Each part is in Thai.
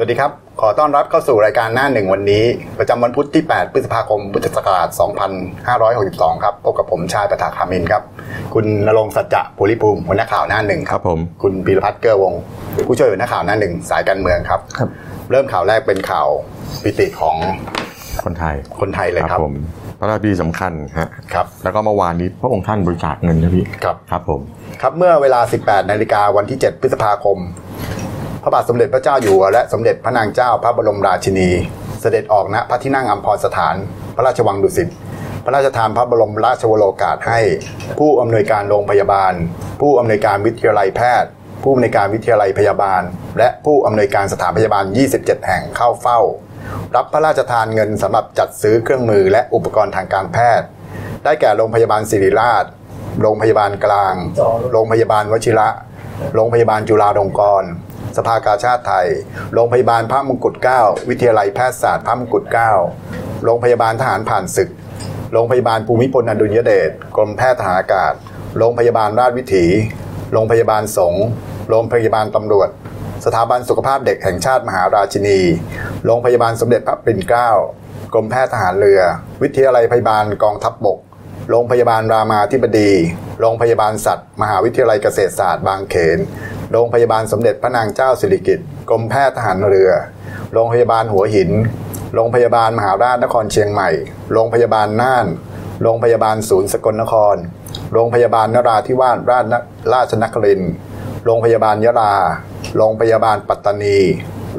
สวัสดีครับ ขอต้อนรับเข้าสู่รายการหน้าหนึ่งวันนี้ ประจำวันพุธที่ 8 พฤษภาคม พุทธศักราช 2562 ครับ พบกับผมชายประทาคามินครับ คุณนรงค์สัจจะภูริภูมิหัวหน้าข่าวหน้าหนึ่งครับผม คุณพีรพัฒน์เกื้อวงศ์ผู้ช่วยหัวหน้าข่าวหน้าหนึ่งสายการเมืองครับครับ เริ่มข่าวแรกเป็นข่าวปิติของคนไทย คนไทยเลยครับผมพระราชพิธีสำคัญฮะครับ แล้วก็เมื่อวานนี้พระองค์ท่านบริจาคเงินนะพี่ ครับ ครับผม ครับ เมื่อเวลา 18 นาฬิกาวันที่ 7 พฤษภาคม พระบาทสมเด็จพระเจ้าอยู่หัวและสมเด็จพระนางเจ้าพระบรมราชินี เสด็จออกณพระที่นั่งอัมพรสถาน พระราชวังดุสิตพระราชทานพระบรมราชวโรกาสให้ ผู้อำนวยการโรงพยาบาล ผู้อำนวยการวิทยาลัยแพทย์ ผู้อำนวยการวิทยาลัยพยาบาล และผู้อำนวยการสถานพยาบาล 27 แห่งเข้าเฝ้า รับพระราชทานเงินสำหรับจัดซื้อเครื่องมือและอุปกรณ์ทางการแพทย์ ได้แก่โรงพยาบาลศิริราช โรงพยาบาลกลาง โรงพยาบาลวชิระ โรงพยาบาลจุฬาลงกรณ์ สภากาชาติไทย โรงพยาบาลพระมงกุฎเกล้าวิทยาลัยแพทยศาสตร์พระมงกุฎเกล้าโรงพยาบาลทหารผ่านศึก โรงพยาบาลภูมิพลอดุลยเดชกรมแพทย์ทหารอากาศ โรงพยาบาลราชวิถี โรงพยาบาลสงฆ์โรงพยาบาลตำรวจ สถาบันสุขภาพเด็กแห่งชาติมหาราชินี โรงพยาบาลสมเด็จพระปิ่นเกล้ากรมแพทย์ทหารเรือ วิทยาลัยพยาบาลกองทัพบบก โรงพยาบาลรามาธิบดี โรงพยาบาลสัตว์ มหาวิทยาลัยเกษตรศาสตร์บางเขน โรงพยาบาลสมเด็จพระนางเจ้าสิริกิติ์กรมแพทย์ทหารเรือ โรงพยาบาลหัวหิน โรงพยาบาลมหาราชนครเชียงใหม่ โรงพยาบาลน่าน โรงพยาบาลศูนย์สกลนคร โรงพยาบาลนราธิวาสราชนราชนครินทร์โรงพยาบาลยะลา โรงพยาบาลปัตตานี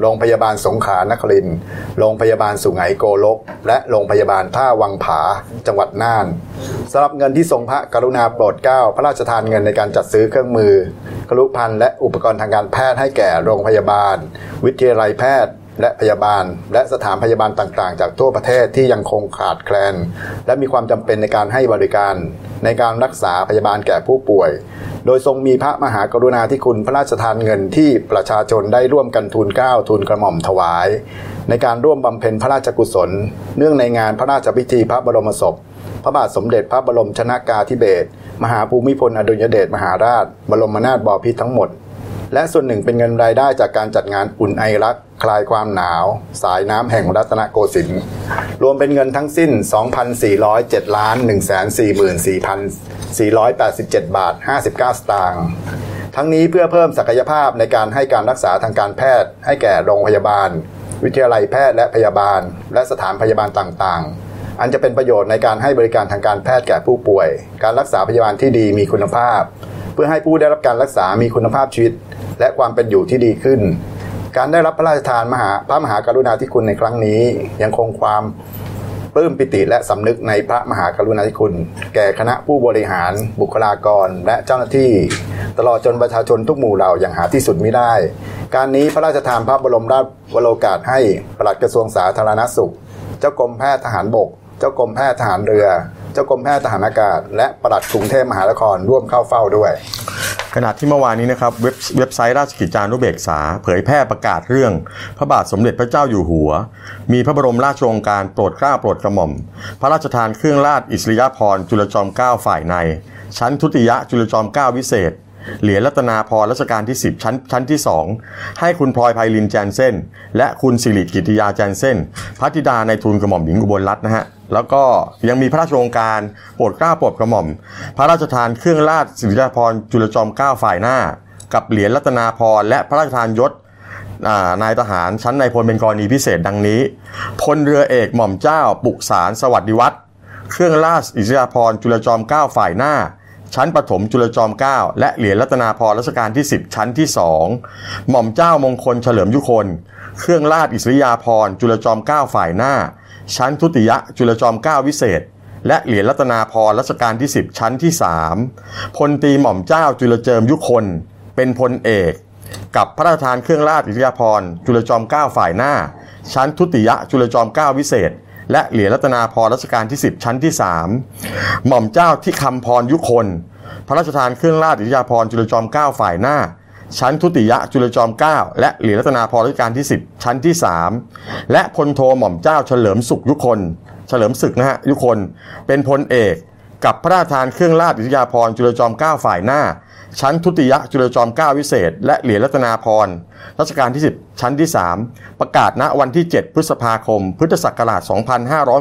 โรงพยาบาลสงขลานครินทร์โรงพยาบาลสุไหงโกลก และโรงพยาบาลท่าวังผาจังหวัดน่านสำหรับเงินที่ทรงพระกรุณาโปรดเกล้าพระราชทานเงินในการจัดซื้อเครื่องมือครุพันธ์และอุปกรณ์ทางการแพทย์ให้แก่โรงพยาบาล วิทยาลัยแพทย์ และพยาบาล และสถานพยาบาลต่างๆ จากทั่วประเทศที่ยังคงขาดแคลน และมีความจำเป็นในการให้บริการ ในการรักษาพยาบาลแก่ผู้ป่วย โดยทรงมีพระมหากรุณาธิคุณพระราชทานเงินที่ประชาชนได้ร่วมกันทูลเกล้าทูลกระหม่อมถวาย ในการร่วมบำเพ็ญพระราชกุศล เนื่องในงานพระราชพิธีพระบรมศพ พระบาทสมเด็จพระบรมชนากาธิเบศรมหาภูมิพลอดุลยเดชมหาราช บรมนาถบพิตรทั้งหมด และส่วนหนึ่งเป็นเงินรายได้จากการจัดงานอุ่นไอรักคลายความหนาว สายน้ำแห่งรัตนโกสินทร์รวมเป็นเงินทั้งสิ้น 2,407ล้าน144,487 บาท 59 สตางค์ทั้งนี้เพื่อเพิ่มศักยภาพในการให้การรักษาทางการแพทย์ ให้แก่โรงพยาบาล วิทยาลัยแพทย์และพยาบาล และสถานพยาบาลต่างๆ อันจะเป็นประโยชน์ในการให้บริการทางการแพทย์แก่ผู้ป่วย การรักษาพยาบาลที่ดีมีคุณภาพ พื่อให้ผู้ได้รับการรักษามีคุณภาพชีวิต และความเป็นอยู่ที่ดีขึ้น การได้รับพระราชทานมหาพระมหากรุณาธิคุณในครั้งนี้ ยังคงความปลื้มปิติและสำนึกในพระมหากรุณาธิคุณ แก่คณะผู้บริหาร บุคลากร และเจ้าหน้าที่ ตลอดจนประชาชนทุกหมู่เหล่าอย่างหาที่สุดไม่ได้ การนี้พระราชทานพระบรมราชวโรกาสให้ปลัดกระทรวงสาธารณสุข เจ้ากรมแพทย์ทหารบก เจ้ากรมแพทย์ทหารเรือ เจ้ากรมแพทย์ทหารอากาศ และปลัดกรุงเทพมหานครร่วมเข้าเฝ้าด้วย ขณะที่เมื่อวานนี้นะครับเว็บเว็บไซต์ราชกิจจานุเบกษา เผยแพร่ประกาศเรื่อง พระบาทสมเด็จพระเจ้าอยู่หัว มีพระบรมราชโองการโปรดเกล้าโปรดกระหม่อม พระราชทานเครื่องราชอิสริยาภรณ์จุลจอมเกล้าฝ่ายใน ชั้นทุติยะจุลจอมเกล้าวิเศษ เหรียญรัตนาพรรัชกาลที่ 10 ชั้นชั้นที่ 2 ให้คุณพลอยไพลินแจนเซนและคุณสิริกิติยาแจนเซนพระธิดาในทุนกระหม่อมหญิงอุบลรัตน์นะฮะแล้วก็ยังมีพระราชโองการโปรดเกล้าโปรดกระหม่อม พระราชทานเครื่องราชสิริยาภรจุลจอมเกล้าฝ่ายหน้า กับเหรียญรัตนาพรและพระราชทานยศนายทหารชั้นในพลเป็นกรณีพิเศษดังนี้พลเรือเอกหม่อมเจ้า ปุกสารสวัสดิวัฒน์เครื่องราชอิสริยาภรณ์จุลจอมเก้าฝ่ายหน้า ชั้นปฐมจุลจอมเกล้าและเหรียญรัตนาพรรัชกาลที่ 10 ชั้นที่ 2 หม่อมเจ้ามงคลเฉลิมยุคน เครื่องราชอิสริยาภรณ์จุลจอมเกล้าฝ่ายหน้า ชั้นทุติยะจุลจอมเกล้าวิเศษ และเหรียญรัตนาพรรัชกาลที่ 10 ชั้นที่ 3 พลตีหม่อมเจ้าจุลเจิมยุคน เป็นพลเอก กับพระราชทานเครื่องราชอิสริยาภรณ์จุลจอมเกล้าฝ่ายหน้า ชั้นทุติยะจุลจอมเกล้าวิเศษ และเหรียญรัตนาพรรัชกาลที่ 10 ชั้นที่ 3 หม่อมเจ้าที่คำพรยุคน พระราชทานเครื่องราชอิสริยาภรจุลจอมเก้าฝ่ายหน้า ชั้นทุติยะจุลจอมเก้าและเหรียญรัตนาพรรัชกาลที่ 10 ชั้นที่ 3 และพลโทหม่อมเจ้าเฉลิมสุขยุคน เฉลิมศึกนะฮะยุคน เป็นพลเอก กับพระราชทานเครื่องราชอิสริยาภรจุลจอมเก้าฝ่ายหน้า ชั้นทุติยจุลจอมเกล้าวิเศษ และเหรียญรัตนาพรรัชกาลที่ 10 ชั้นที่ 3 ประกาศณวันที่ 7 พฤษภาคม พุทธศักราช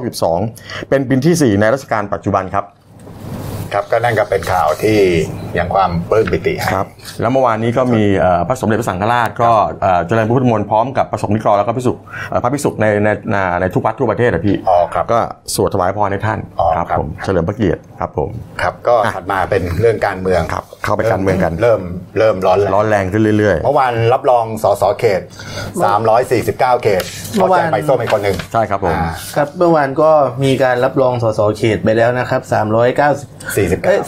2562 เป็นปีที่ 4 ในรัชกาลปัจจุบันครับ ครับก็นั่นก็เป็นข่าวที่ยังความปลื้มปิติให้ครับ แล้วเมื่อวานนี้ก็มีเอ่อพระสมเด็จพระสังฆราชก็เอ่อเจริญพระพุทธมนต์พร้อมกับประสงค์นิกรแล้วก็พิสุเอ่อพระภิกษุในในในในทุกวัดทั่วประเทศอะพี่อ๋อครับก็สวดถวายพรให้ท่านอ๋อครับครับผมเฉลิมพระเกียรติครับผมครับก็ถัดมาเป็นเรื่องการเมืองครับ เข้าไปการเมืองกันเริ่มเริ่มร้อนแรงร้อนแรงขึ้นเรื่อยเมื่อวานรับรองสสเขต 349 เขตเมื่อวานขแจกใบส้มอีกคนหนึ่งๆใช่ครับผมอ่าครับเมื่อวานก็มีการรับรองสสเขตไปแล้วนะครับ390 49เอ้ย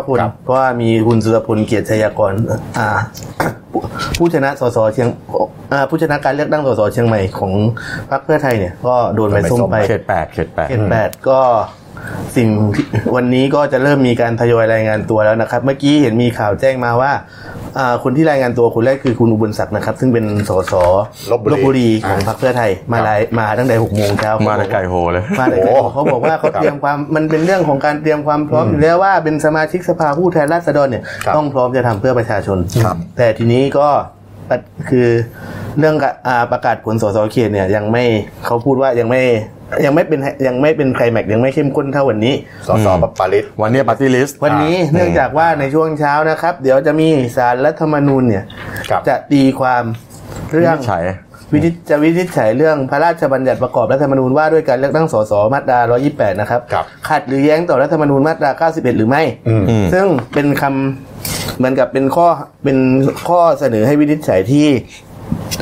349คนครับเพราะว่ามีคุณสุรพลเกียรติชัยกรอ่าผู้ผู้ชนะสสเชียงอ่าผู้ชนะการเลือกตั้งสสเชียงใหม่ของพรรคเพื่อไทยเนี่ย ก็โดนใบส้มไปเขตแปดเขตแปดเขตแปดก็สิ่งที่วันนี้ก็จะเริ่มมีการทยอยรายงานตัวแล้วนะครับ เมื่อกี้เห็นมีข่าวแจ้งมาว่าอ่า คนที่รายงานตัวคนแรกคือคุณอุบลศักดิ์นะครับ ซึ่งเป็นสสลพบุรีของอ่าพรรคเพื่อไทยมาครับรายมาตั้งแต่หกโมงเช้ามาในไก่โฮเลยมาแต่ไกลเขาบอกว่าเขาเตรียมความมันเป็นเรื่องของการเตรียมความพร้อมอยู่แล้วว่าเป็นสมาชิกสภาผู้แทนราษฎรเนี่ยครับต้องพร้อมจะทำเพื่อประชาชนครับแต่ทีนี้ก็ปะคือ เรื่องกะอ่าประกาศผลสสเขตเนี่ยยังไม่เขาพูดว่ายังไม่ยังไม่เป็นยังไม่เป็นไคลแม็กซ์ยังไม่เข้มข้นเท่าวันนี้สสปาริศวันนี้ปาร์ตี้ลิสต์วันนี้เนื่องจากว่าในช่วงเช้านะครับ เดี๋ยวจะมีสารรัฐธรรมนูญเนี่ยครับจะตีความเรื่องใช่วินิจจะวินิจฉัยเรื่องพระราชบัญญัติประกอบรัฐธรรมนูญว่าด้วยการเลือกตั้งสสมาตรา 128 นะครับครับขัดหรือแย้งต่อรัฐธรรมนูญมาตรา 91 หรือไม่อืมซึ่งเป็นคำเหมือนกับเป็นข้อเป็นข้อเสนอให้วินิจฉัยที่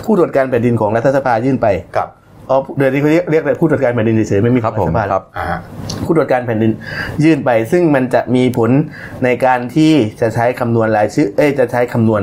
ผู้ตรวจการแผ่นดินของรัฐสภายื่นไปครับอ๋อเดี๋ยวนี้เขาเรียกเรียกผู้ตรวจการแผ่นดินเฉยๆไม่มีครับผมรัฐสภาครับอ่าฮะผู้ตรวจการแผ่นดินยื่นไป ซึ่งมันจะมีผลในการที่จะใช้คำนวณรายชื่อ เอ้ยจะใช้คำนวณ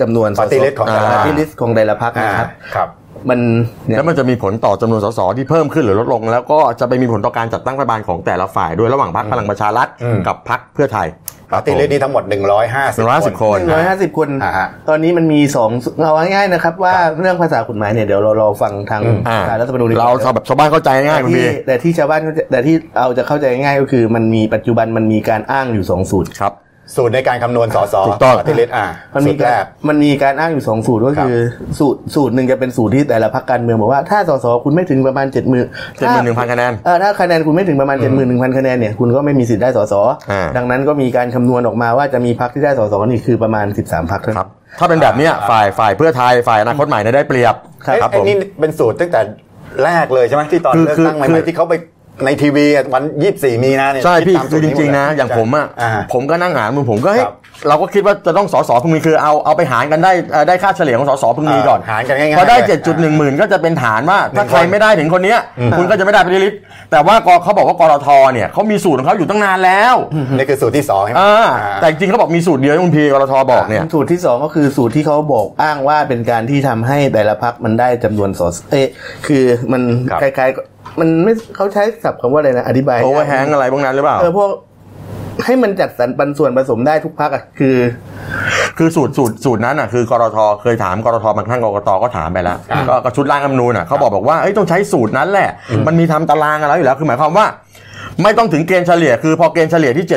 จำนวน party list ของแต่ละ party list ของแต่ละพรรคอ่านะครับครับมันเนี่ยแล้วมันจะมีผลต่อจำนวนสสที่เพิ่มขึ้นหรือลดลง แล้วก็จะไปมีผลต่อการจัดตั้งรัฐบาลของแต่ละฝ่ายด้วยระหว่างพรรคพลังประชารัฐอืมกับพรรคเพื่อไทย party list นี่ทั้งหมด 150หนึ่งร้อยห้าสิบคนหนึ่งร้อยห้าสิบคนอ่าฮะตอนนี้มันมีสองเอาง่ายๆนะครับ ว่าเรื่องภาษากฎหมายเนี่ยเดี๋ยวเรารอฟังทางอ่าศาลรัฐธรรมนูญดีกว่เราชาวแบบชาวบ้านเข้าใจง่ายแต่คุณที่พี่แต่ที่ชาวบ้านเข้าใจแต่ที่เราจะเข้าใจง่ายก็คือมันมีปัจจุบันมันมีการอ้างอยู่สองสูตรครับ สูตรในการคำนวณสสถูกต้อง party list อ่ามันสูมีตรแรการก มันมีการอ้างอยู่สองสูตรก็คือสูตรสูตรหนึ่งจะเป็นสูตรที่แต่ละพรรคการเมืองบอกว่าถ้าสสคุณไม่ถึงประมาณเจ็ดหมื่น71,000คะแนนเออถ้าคะแนนคุณไม่ถึงประมาณเจ็ดหมื่นหนึ่งพันคะแนนเนี่ยคุณก็ไม่มีสิทธิ์ได้สสอ่า ดังนั้นก็มีการคำนวณออกมาว่าจะมีพรรคที่ได้สสนี่คือประมาณสิบสามพรรคเท่าคนั้รับน ถ้าเป็นแบบเนี้ยฝ่ายฝ่ายเพื่อไทยฝ่ายอนาคตใหม่เนี่ยได้เปรียบครับ เอ้ยครับไอ้ผม นี่เป็นสูตรตั้งแต่แรกเลยใช่ไหมที่ตอนคือเลือกคือตั้งใหคืม่อๆที่เขาไป ในทีวีอะวัน24มีนาเนี่ยใช่พี่ตามคือจริง ๆ นะ อย่างผมอะอ่าผมก็นั่งอ่านมือผมก็เฮ้ยครับเราก็คิดว่าจะต้องสสพึงมีคือเอาเอาไปหารกันได้เอ่อได้ค่าเฉลี่ยของสสพึงมีก่อนหารกันง่ายๆพอได้เลยเจ็ดจุดหนึ่งหมื่นก็จะเป็นฐานว่าถ้าหนึ่งคนใครไม่ได้ถึงคนเนี้ยคุณก็จะไม่ได้ปฏิริษีแต่ว่ากเขาบอกว่ากรทเนี่ยเขามีสูตรของเขาอยู่ตั้งนานแล้วนี่คือสูตรที่สองใช่ไหมอ่าอ่าแต่จริงๆเขาบอกมีสูตรเดียวที่คุณพีกรทบอกเนี่ยสูตรที่สองก็คือสูตรที่เขาบอกอ้างว่าเป็นการที่ทำให้แต่ละพรรคมันได้จำนวนสสเอ้ยคือมันครับคล้ายๆ มันไม่เขาใช้ศัพท์คำว่าอะไรนะ อธิบายโอเวอร์แฮงอะไรพวกนั้นหรือเปล่าเออพวกให้มันจัดสรรปันส่วนผสมได้ทุกพรรคอะคือ คือสูตรสูตรสูตรนั้นอะคือกรทเคยถามกรทบางครั้งกรกตก็ถามไปแล้วอ่าก็ก็ชุดร่างรัฐธรรมนูญอะเขาบอกบอกว่าเอ้ยต้องใช้สูตรนั้นแหละ มันมีทำตารางอะไรอยู่แล้วคือหมายความว่า ไม่ต้องถึงเกณฑ์เฉลี่ยคือพอเกณฑ์เฉลี่ยที่ 7 7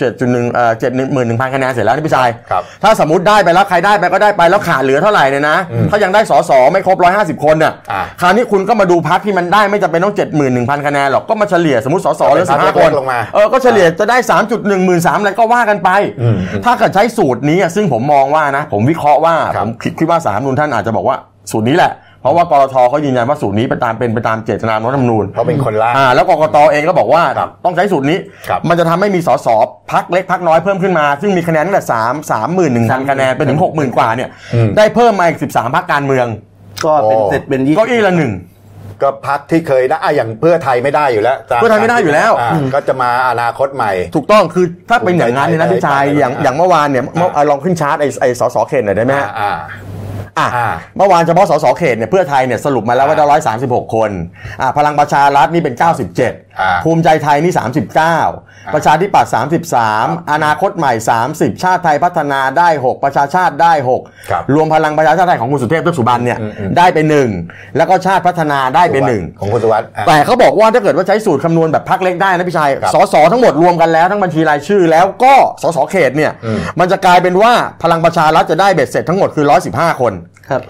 7 1เอ่อ7 1 1 0 0 0คะแนนเสร็จแล้วนี่พี่ชายครับถ้าสมมติได้ไปแล้วใครได้ไปก็ได้ไปแล้วขาดเหลือเท่าไหร่เนี่ยนะถ้ายังได้สสไม่ครบ 150 คนน่ะอ่า คราวนี้คุณก็มาดูพักที่มันได้ไม่จำเป็นต้อง 71,000คะแนนหรอกก็มาเฉลี่ยสมมติสสเหลือก็เป็นพรรค15คนเล็กๆลงมา เออก็เฉลี่ยจะได้ 3.113อะไรก็ว่ากันไปอืมถ้าเกิดใช้สูตรนี้อะซึ่งผมมองว่านะ ผมวิเคราะห์ว่าครัผบมคิดคิดว่าสามนุนท่านอาจจะบอกว่าสูตรนี้แหละ เพราะว่ากรทเขายืนยันว่าสูตรนี้เป็นตามเป็นไปตามเจตนารฐธรรมนูญเขาเป็นคนล่างอ่าแล้วกกตเองก็บอกว่าครับต้องใช้สูตรนี้ครับมันจะทำให้มีสสพักเล็กพักน้อยเพิ่มขึ้นมา ซึ่งมีคะแนนตั้งแต่สามสามหมื่นหนึ่งพันคะแนนไปถึงหกหมื่นกว่าเนี่ยอืมได้เพิ่มมาอีกสิบสามพักการเมือง ก็เป็นโอ้เสร็จเป็นยี่เก็อี้ละหนึ่งก็พักที่เคยได้อะอย่างเพื่อไทยไม่ได้อยู่แล้วตาเพื่อไทยไม่ได้อยู่แล้วาก็จะมาอนาคตใหม่ ถูกต้องคือถ้าเป็นอย่างนั้นเนี่ยนะภูมิพี่ใจชายไทยอย่างอ่าอย่างเมื่อวานเนี่ยเมื่ออะลองขึ้นชาร์ตไอ้ไอ้สสเขตหน่อยได้ไหมฮะ อ่าอะอ่าเมื่อวานเฉพาะสสเขตเนี่ยเพื่อไทยเนี่ยสรุปมาแล้วว่าได้ร้อยสามสิบหกคนอะพลังประชารัฐนี่เป็น97อ่าภูมิใจไทยนี่39ประชาธิปัตย์33อนาคตใหม่30ชาติไทยพัฒนาได้6ประชาชาติได้ครับ6รวมพลังประชาชาติไทยของคุณสุเทพเทือกสุบรรณเนี่ยอืมอืมได้ไปหนึ่งแล้วก็ชาติพัฒนาได้ไปหนึ่งของคุณสุวัสดิ์อะแต่เขาบอกว่าถ้าเกิดว่าใช้สูตรคำนวณแบบพักเล็กได้นะพี่ชัยครับสสทั้งหมดรวมกันแล้วทั้งบัญชีรายชื่อ แล้วก็สสเขตเนี่ยอืมมันจะกลายเป็นว่าพลังประชารัฐจะได้เบ็ดเสร็จทั้งหมดคือ 115 คนครับ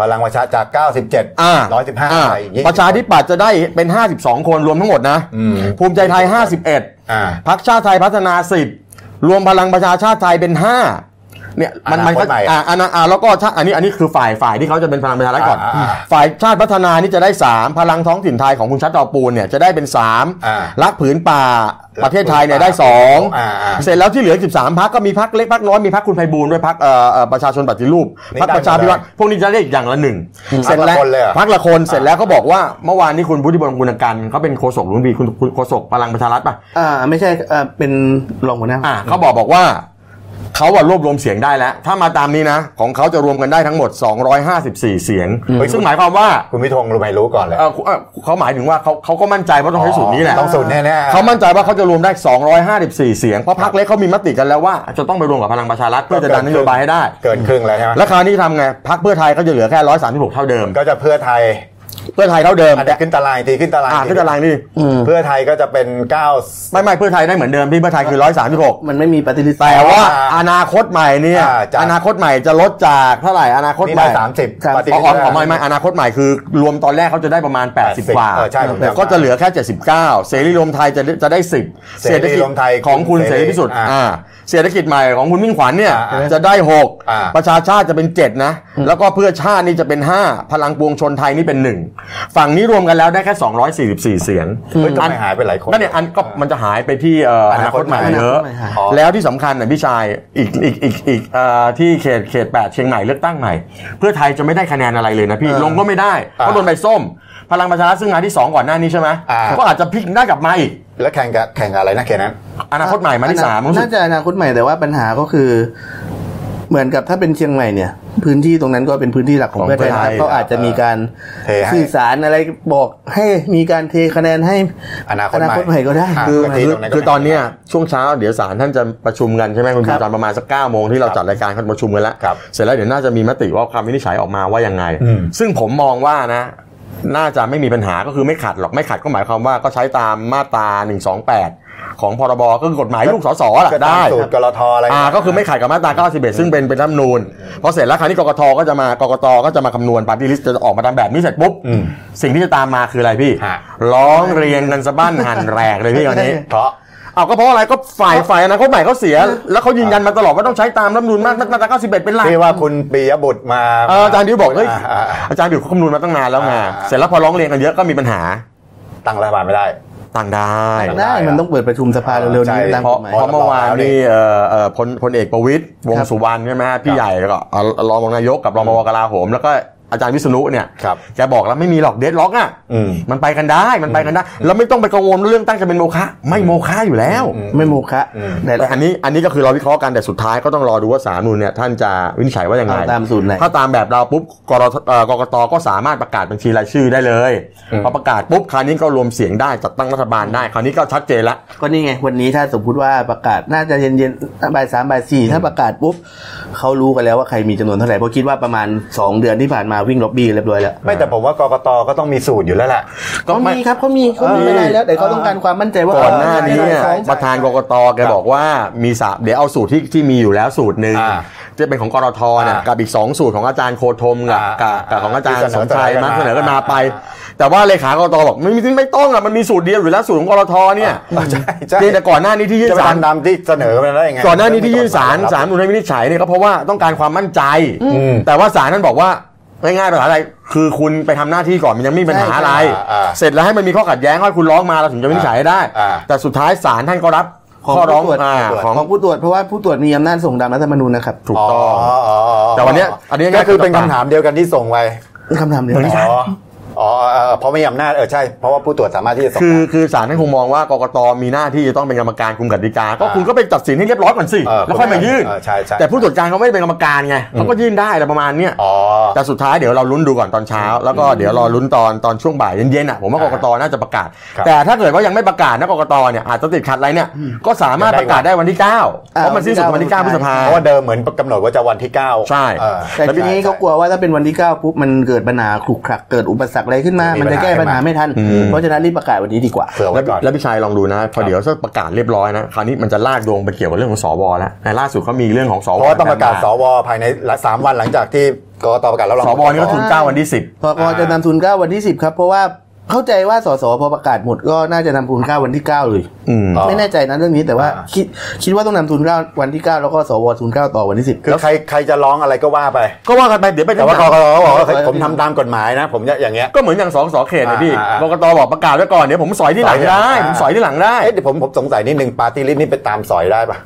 พลังประชาจาก 97อ่า115อ่าไป20ประชาธิปัตย์จะได้เป็น 52 คนรวมทั้งหมดนะอืมภูมิใจไทย 51อ่าพักชาติไทยพัฒนา 10 รวมพลังประชาชาติไทยเป็น 5 เนี่ยมันมันก็อนาคตใหม่อ่าอันนั้นอ่าแล้วก็ชาอันนี้อันนี้คือฝ่ายฝ่ายที่เขาจะเป็นพลังประชารัฐก่อนอ่าอ่าอ่าฝ่ายชาติพัฒนานี่จะได้ 3 พลังท้องถิ่นไทยของคุณชัดดอกปูนเนี่ยจะได้เป็น3อ่ารักผืนป่าประเทศไทยเนี่ยได้อ่าอ่า2เสร็จแล้วที่เหลือ 13พักก็มีพักเล็กพักน้อยมีพักคุณไพบูลย์ด้วยพักเอ่อเอ่อประชาชนปฏิรูปนี่พักประชาพิวัตรพวกนี้จะได้อีกอย่างละหนึ่งพรรคละคนเลยเหรอพักละคนเสร็จแล้วเขาบอกว่าเมื่อวานนี้คุณพุทธิบลคุณกันเขาเป็นโฆษกรุ่นพี่คุณคุณโฆษกพลังประชารัฐป่ะอ่าไม่ใช่อ่าเป็นรองหัวหน้าอ่าเขาบอกบอกว่า เขาอะรวบรวมเสียงได้แล้ว ถ้ามาตามนี้นะ ของเขาจะรวมกันได้ทั้งหมด 254 เสียงเฮ้ยซึ่งหมายความว่าคุณวิทงรู้ไหมรู้ก่อนเลยเอ่อเอ่อเขาหมายถึงว่าเขาเขาก็มั่นใจว่าต้องใช้สูตรนี้แหละต้องสูตรแน่ๆเขามั่นใจว่าเขาจะรวมได้ 254 เสียง เพราะพรรคเล็กเขามีมติกันแล้วว่า จะต้องไปรวมกับพลังประชารัฐเพื่อจะดันนโยบายให้ได้ เกินครึ่งแล้วใช่ไหมแล้วคราวนี้ทำไงพรรคเพื่อไทยเขาจะเหลือแค่ 136 เท่าเดิม ก็จะเพื่อไทย เพื่อไทยเท่าเดิมอันนี้ขึ้นตารางอีกทีขึ้นตารางอ่าขึ้นตารางนี่เพื่อไทยก็จะเป็น9ไม่ไม่เพื่อไทยได้เหมือนเดิมพี่เพื่อไทยคือ136มันไม่มีปฏิริษีแต่ว่าอ่าอนาคตใหม่เนี่ยอ่าจากอนาคตใหม่จะลดจากเท่าไหร่อนาคตนี่ใหม่ได้สามสิบครับปฏิอ๋ทิอนอ๋อไม่ไม่อนาคตใหม่คือ รวมตอนแรกเขาจะได้ประมาณ 80กว่าเออใช่ผมจำได้ก็จะเหลือแค่ 79 เสรีรวมไทยจะจะได้ 10เสรีรวมไทยของคุณเสเสรีรีพิสุทธิ์อ่าอ่าเศรษฐกิจใหม่ของคุณมิ่งขวัญเนี่ยอ่าจะได้อ่า6ประชาชาติจะเป็น 7 นะ แล้วก็เพื่อชาตินี่จะเป็น 5 พลังปวงชนไทยนี่เป็น 1ฝั่งนี้รวมกันแล้วได้แค่ 244 เสียงเฮ้ยทำไมหายไปหลายคนนั่นเนี่ยอันก็มันจะหายไปที่เอ่อออนานาคคตตใหม่ใหม่เยอะอนาคตใหม่ฮะอ๋อแล้วที่สำคัญนะพี่ชายอีกอีกอีกอีกเอ่อที่เขตเขตแปดเชียงใหม่เลือกตั้งใหม่ เพื่อไทยจะไม่ได้คะแนนอะไรเลยนะพี่เออลงก็ไม่ได้เพราะโดนใบส้ม พลังประชารัฐซึ่งมาที่ 2 ก่อนหน้านี้ใช่ไหมอ่าก็อาจจะพลิกได้กลับมาอีกแล้วแข่งกับแข่งกับอะไรนะเขตนั้นอนาคตใหม่มาที่สามรู้สึน่ากจะอนาคตใหม่แต่ว่าปัญหาก็คือ เหมือนกับถ้าเป็นเชียงใหม่เนี่ย พื้นที่ตรงนั้นก็เป็นพื้นที่หลักของเพื่อไทยนะครับก็อาจจะมีการเทให้สื่อสารอะไรบอกให้มีการเทคะแนนให้อนาคตอนาคตใหม่ก็ได้อ่าคือก็ที่คือตรงนั้นก็คือตอนเนี้ยช่วงเช้าเดี๋ยวศาลท่านจะประชุมกันใช่ไหมคุณครับตอนประมาณสักเก้าโมงที่เราจัดรายการเขาประชุมกันแล้วครับเสร็จแล้วเดี๋ยวน่าจะมีมติว่าคำวินิจฉัยออกมาว่ายังไงอืมซึ่งผมมองว่านะน่าจะไม่มีปัญหาก็คือไม่ขัดหรอกไม่ขัดก็หมายความว่าก็ใช้ตามมาตรา128 ของพรบก็คือกฎหมายลูกสสแหละก็ตามได้สูตรกรธอะไรอ่าก็คือไม่ขัดกับมาตรา91 ซึ่งเป็นเป็นรัฐธรรมนูญพอเสร็จแล้วคราวนี้กกตก็จะมากกตก็จะมาคำนวณปาร์ตี้ลิสต์จะออกมาตามแบบนี้เสร็จปุ๊บอืมสิ่งที่จะตามมาคืออะไรพี่ฮะร้องเรียนกันสะบั้นหั่นแหลกเลยพี่ตอนนี้เพราะเอาก็เพราะอะไรก็ฝ่ายฝ่ายอนาคตใหม่เขาเสีย แล้วเขายืนยันมาตลอดว่าต้องใช้ตามรัฐธรรมนูญมาตรา91 เป็นหลักที่ว่าคุณปิยบุตรมาเอออาจารย์ดิวบอกเฮ้ยอ่าอ่าอาจารย์ดิวเขาคำนวณมาตั้งนานแล้วไงอ่าเสร็จแล้วพอร้องเรียนกันเยอะก็มีปัญหาตั้งรัฐบาลไม่ได้ ต่างได้ต่างได้มันต้องเปิดประชุมสภาเร็วๆนี้ใช่ตามเพกราะฎหมายเพราะเมื่อวานนี่เอ่อเอ่อพลพลเอกประวิตยวงครับษ์สุวรรณใช่ไหมฮะพี่ใหญ่แล้วก็เอ่อรองนายกกับรองปวกลาโหมแล้วก็ อาจารย์วิษณุเนี่ยครับแกบอกแล้วไม่มีหรอกเดดล็อกอะอืมมันไปกันได้มันไปกันได้แล้วไม่ต้องไปกังวลเรื่องตั้งจะเป็นโมฆะไม่โมฆะอยู่แล้ว ไม่โมฆะอืมแต่แต่อันนี้อันนี้ก็คือเราวิเคราะห์กันแต่สุดท้ายก็ต้องรอดูว่าสาลรฐธรรมนูญเนี่ยท่านจะวินิจฉัยว่ายังไงเอาตามสูตรไหนถ้าตามแบบเราปุ๊บกรทเอ่อกกตก็สามารถประกาศบัญชีรายชื่อได้เลยอืมพอประกาศปุ๊บคราวนี้ก็รวมเสียงได้จัดตั้งรัฐบาลได้คราวนี้ก็ชัดเจนละก็นี่ไงวันนี้ถ้าสมมติว่าประกาศน่าจะเย็นๆบ่ายสามบ่ายสี่ถ้าประกาศปุ๊บเขารู้กันแล้วว่าใครมีจำนวนเท่าไหร่เพราะคิดว่าประมาณ 2 เดือนที่ผ่านมาวิ่งล็อบบี้กันเรียบร้อยแล้ว ไม่แต่ผมว่ากกตก็ต้องมีสูตรอยู่แล้วแหละก็เขาไม่มีครับเขามีเขามีเออไม่ได้แล้วแต่เขาต้องการความมั่นใจว่าก่อนหน้านี้เออเนี่ยใช่ประธานกกตแกบอกว่ามีสามเดี๋ยวเอาสูตรที่ที่มีอยู่แล้วสูตรหนึ่งอ่าจะเป็นของกรทเนี่ยอ่ากับอีก 2 สูตรของอาจารย์โคธมกับอ่ากับกับของอาจารย์ที่สเสนอมชัยเสนอกันมามาเสนอกันมาไปอ่าแต่ว่าเลขากรตบอกไม่มีไม่ต้องอะมันมีสูตรเดียวอยู่แล้วสูตรของกรทเนี่ยใช่ใช่เพียงแต่ก่อนหน้านี้ที่ยื่นจะไปศาลทำตามที่เสนอมาได้ยังไงก่อนหน้านี้ที่ยื่นศาลไม่ตรงศาลนุนวินิจฉัยเนี่ยก็เพราะว่าต้องการความมั่นใจอืมแต่ว่าศาลนั้นบอกว่า ง่ายๆภาษาอะไรคือคุณไปทำหน้าที่ก่อนมันยังไม่มีปัญหาอะไรใช่อ่าเสร็จแล้วให้มันมีข้อขัดแย้งให้คุณร้องมาเราถึงจะวินิจฉัยให้ได้อ่าแต่สุดท้ายศาลท่านก็รับของข้อร้องผู้ตรวจอ่าของของผู้ตรวจเพราะว่าผู้ตรวจมีอำนาจส่งตามรัฐธรรมนูญนะครับถูกต้องอ๋ออ๋ออ๋อแต่วันเนี้ยอันนี้ก็คือเป็นคำถามเดียวกันที่ส่งไปคำถามเดียวเหมือนกัน อ๋ออ๋อเออเพราะไม่มีอำนาจเออใช่เพราะว่าผู้ตรวจสามารถที่จะส่งคือได้คือศาลท่านคงมองว่ากกตมีหน้าที่จะต้องเป็นกรรมการคุมกติกา ก็คุณก็ไปตัดสินให้เรียบร้อยก่อนสิเออแล้วค่อยมายื่นเออใช่ใช่แต่ผู้ตรวจการเขาไม่ได้เป็นกรรมการไงเขาก็ยื่นได้อะไรประมาณเนี้ยอ๋อแต่สุดท้ายเดี๋ยวเราลุ้นดูก่อนตอนเช้า แล้วก็เดี๋ยวรอลุ้นตอนตอนช่วงบ่ายเย็นๆอะผมว่ากกตน่าจะประกาศครับแต่ถ้าเกิดว่ายังไม่ประกาศนะกกตเนี่ยอาจจะติดขัดอะไรเนี่ยก็สามารถประกาศได้วันที่9เพราะมันสิ้นสุดวันที่9พฤษภาเพราะว่าเดิมเหมือนกำหนดว่าจะวันที่เก้าใช่เออแต่ทีนี้เขากลัวว่าถ้าเป็นวันที่ 9 ปุ๊บมันเกิดปัญหาขลุกขลักเกิดอุปสรรคอะไรขึ้นมามีมันจะแก้ปัปัญญหาหาไม่ทันอืมเพราะฉะนั้นรีบประกาศวันนี้ดีกว่าเผื่อแล้ไว้วก่อนแล้วพี่ชายลองดูนะ พอเดี๋ยวถ้าประกาศเรียบร้อยนะ คราวนี้มันจะลากโยงไปเกี่ยวกับเรื่องของสวแล้วในล่าสุดเขามีเรื่องของสวเพราะว่าต้องประกาศสวภายในสามวันหลังจากที่กกตประกาศแล้วรองสวนี่ก็ทุนเก้าวันที่สิบพอพอจะนำทูลเกล้าวันที่10ครับเพราะว่า เข้าใจว่าสสพอประกาศหมดก็น่าจะนำทูลเกล้าวันที่9เลยอืมอ๋อไม่แน่ใจนะเรื่องนี้แต่ว่าอ่าคิดคิดว่าต้องนำทูลเกล้าวันที่9แล้วก็สวทูลเกล้าต่อวันที่10คือใครใครจะร้องอะไรก็ว่าไป ก็ว่ากันไปเดี๋ยวไปแต่ว่ากกตเขาบอกว่าเออผมทำตามกฎหมายนะ ผมจะอย่างเงี้ย ก็เหมือนอย่างสองสอเขตเลยพี่อ่าอ่ากกตบอกประกาศไว้ก่อนเดี๋ยวผมสอยทีหลังได้อ่าผมสอยทีหลังได้เอ๊ะเดี๋ยวผมผมสงสัยนิดนึงปาร์ตี้ลิสต์นี่ไปตามสอยได้ปะ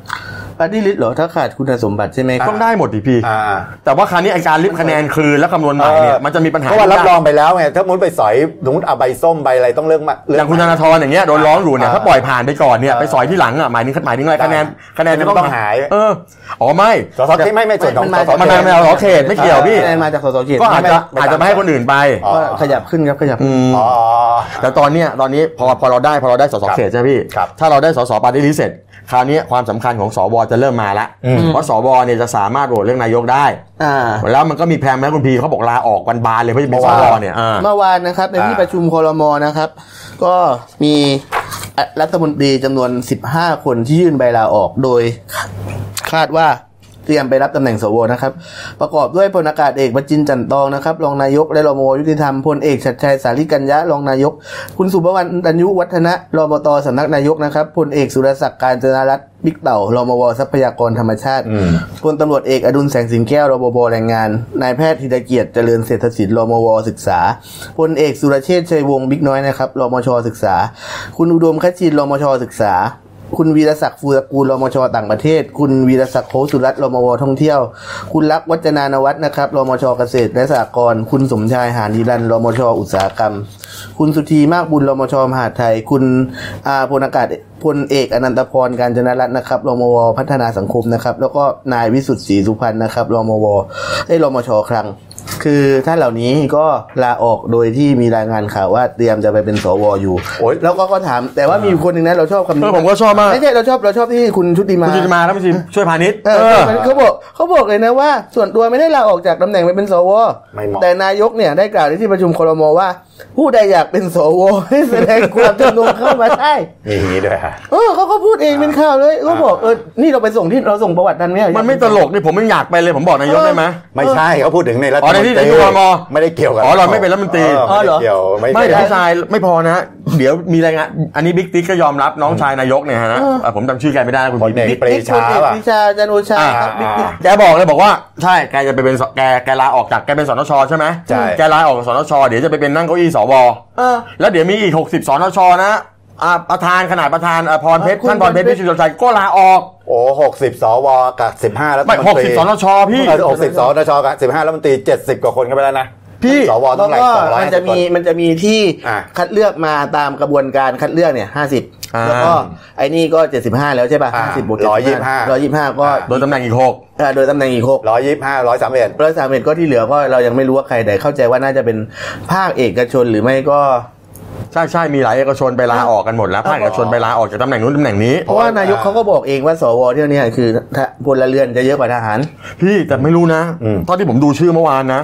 ปาร์ตี้ลิสต์เหรอถ้าขาดคุณสมบัติใช่ไหมครับต้องได้หมดดิพี่อ่าแต่ว่าคราวนี้ไอการริบคะแนนคืนแล้วคำนวณใหม่เนี่ยมันจะมีปัญหาเพราะว่ารับรองไปแล้วไงถ้ามุนไปสอยสมมติเอาใบส้มใบอะไรต้องเลือกมาอเลือกย่างคุณธนาธรอย่างเงี้ยโดนร้องอยู่เนี่ยอ่าถ้าปล่อยผ่านไปก่อนเนี่ยอ่าไปสอยที่หลังอะหมายถึงหมายถึงอะไรคะแนนคะแนนจะต้องหายเอออ๋อไม่สสที่ไม่ไม่ส่วนของมันสมาสมันไม่เอาสอเขตไม่เกี่ยวพี่คะแนนมาจากสสเขตก็อาจจะไม่ไม่อาจจะไม่ให้คนอื่นไปอ๋อก็ขยับขึ้นครับขยับอืมอ๋อแต่ตอนเนี้ยตอนนี้พอพอเราได้พอเราได้สสเขตใช่ไหมพี่ครับถ้าเราได้สสปาร์ตี้ลิสต์เสร็จคราวนี้ความสำคัญของสวจะเริ่มมาละอืมเพราะสวเนี่ยจะสามารถโหวตเรื่องนายกได้อ่าแล้วมันก็มีแพลนแล้วคุณพีเขาบอกลาออกวันบานเลยเพื่อจะเป็นสวเนี่ยอ่าเมื่อวานนะครับในที่อ่าประชุมคอรมอนะครับ ก็มีรัฐมนตรีจำนวน 15 คนที่ยื่นใบลาออกโดยคาดว่า เตรียมไปรับตำแหน่งสวนะครับ ประกอบด้วยพลอากาศเอกประจินจันทร์ตองนะครับรองนายกและรมยุติธรรมพลเอกชัดชัยสาริกัญญะรองนายก คุณสุภวรรณดัญยุวัฒนะรมตสำนักนายกนะครับพลเอกสุรศักดิ์การจนารัตน์บิ๊กเต่ารมวทรัพยากรธรรมชาติอืมพลตำรวจเอกอดุลแสงสิงแก้วรบบบแรงงานนายแพทย์ธีรเกียรติเจริญเศรษฐศิลป์รมวศึกษาพลเอกสุรเชษฐ์ชัยวงศ์บิ๊กน้อยนะครับรมชศึกษา คุณอุดมคชินรมชศึกษา คุณวีรศักดิ์ฟูตระกูลรมชต่างประเทศ คุณวีรศักดิ์โคสุรัตน์รมวท่องเที่ยว คุณรักวัจนานวัฒน์นะครับรมชเกษตรและสหกรณ์คุณสมชายหานิรันรมชอุตสาหกรรม คุณสุธีมากบุญรมชมหาดไทย คุณอาพลอากาศพลเอกอนันตพรการจนรัตน์นะครับรมวพัฒนาสังคมนะครับ แล้วก็นายวิสุทธิ์ศรีสุพรรณนะครับรมวไอ้ยรมชคลังคือท่านเหล่านี้ก็ลาออกโดยที่มีรายงานข่าวว่าเตรียมจะไปเป็นสวอยู่โอ๊ยแล้วก็ก็ถามแต่ว่ามีคนหนึ่งนะเราชอบคำนี้เออผมก็ชอบมากไม่ใช่เราชอบเราชอบที่คุณชุติมาคุณจิตมาแล้วพี่ชิมช่วยพาณิชย์เออเออเขาบอกเขาบอกเลยนะว่า ส่วนตัวไม่ได้ลาออกจากตำแหน่งไปเป็นสวไม่เหมาะแต่นายกเนี่ยได้กล่าวในที่ประชุมครมว่าผู้ใดอยากเป็นสวให้แสดงความจำนงเข้ามาได้มีอย่างนี้ด้วยฮะเออเขาก็พูดเองเป็นข่าวเลยเขาบอกเออนี่เราไปส่งที่เราส่งประวัติทันไหมอะมันไม่ตลกนี่ผมยังอยากไปเลยผมบอกนายกได้ไหมไม่ใช่เขาพูดถึงในรัฐอ๋อมนในตที่รีในที่ครมไม่ได้เกี่ยวกับอ๋อเราไม่เป็นรัฐมนตรีเออไม่ได้เกี่ยวไม่ไม่ได้เดี๋ยวพี่ชายไม่พอนะ เดี๋ยวมีรายงานอันนี้บิ๊กติ๊กก็ยอมรับน้องชายนายกเนี่ยฮะอะผมจำชื่อแกไม่ได้นะคุณพลเอกบิ๊กปรีบิ๊กชาพลเอกป่ะวิชาจันทร์โอชาอ่าครับบิ๊กบิ๊กแกบอกเลยบอกว่าใช่แกจะไปเป็นสแกแกลาออกจากแกเป็นสนชใช่ไหมใช่แกลาออกจากสนชเดี๋ยวจะไปเป็นนั่งเก้าอี้สวเออแล้วเดี๋ยวมีอีก 60สนชนะอ่าประธานขนาดประธานอะพรเพชรคุณท่านพรเพชรพรเพชรพิสุทธิ์ชัยก็ลาออก โอ้หกสิบสวกับสิบห้ารัฐมไม่นหกตรีสิบสนชพี่หกสิบสนชกับสิบห้ารัฐมนตรีเจ็ดสิบกว่าคนเข้าไปแล้วนะพี่สวเพต้องราะไหร่ว่าสองร้อยมันจะมีมันจะมีที่อ่าคัดเลือกมาตามกระบวนการคัดเลือกเนี่ยห้าสิบอ่า แล้วก็ไอ้นี่ก็เจ็ดสิบห้าแล้วใช่ป่ะอ่าห้าสิบบวกร้อยยี่สิบห้าร้อยยี่สิบห้าก็โดนตำแหน่งอีกหกเอ่อโดยตำแหน่งอีกหกร้อยยี่ห้าร้อยสามเอ็ดร้อยสามเอ็ดก็ที่เหลือก็เรายังไม่รู้ว่าใครแต่เข้าใจว่าน่าจะเป็นภาคเอกชนหรือไม่ก็ใช่ใช่มีหลายเอกชนไปลาออกกันหมดแล้วภาคเอกชนไปลาออกจากตำแหน่งนู้นตำแหน่งนี้เพราะว่านายกเขาก็บอกเองว่าสวเที่ยวเนี้คือถ้าพลเรือนจะเยอะกว่าทหารพี่แต่ไม่รู้นะตอนที่ผมดูชื่อเมื่อวานนะ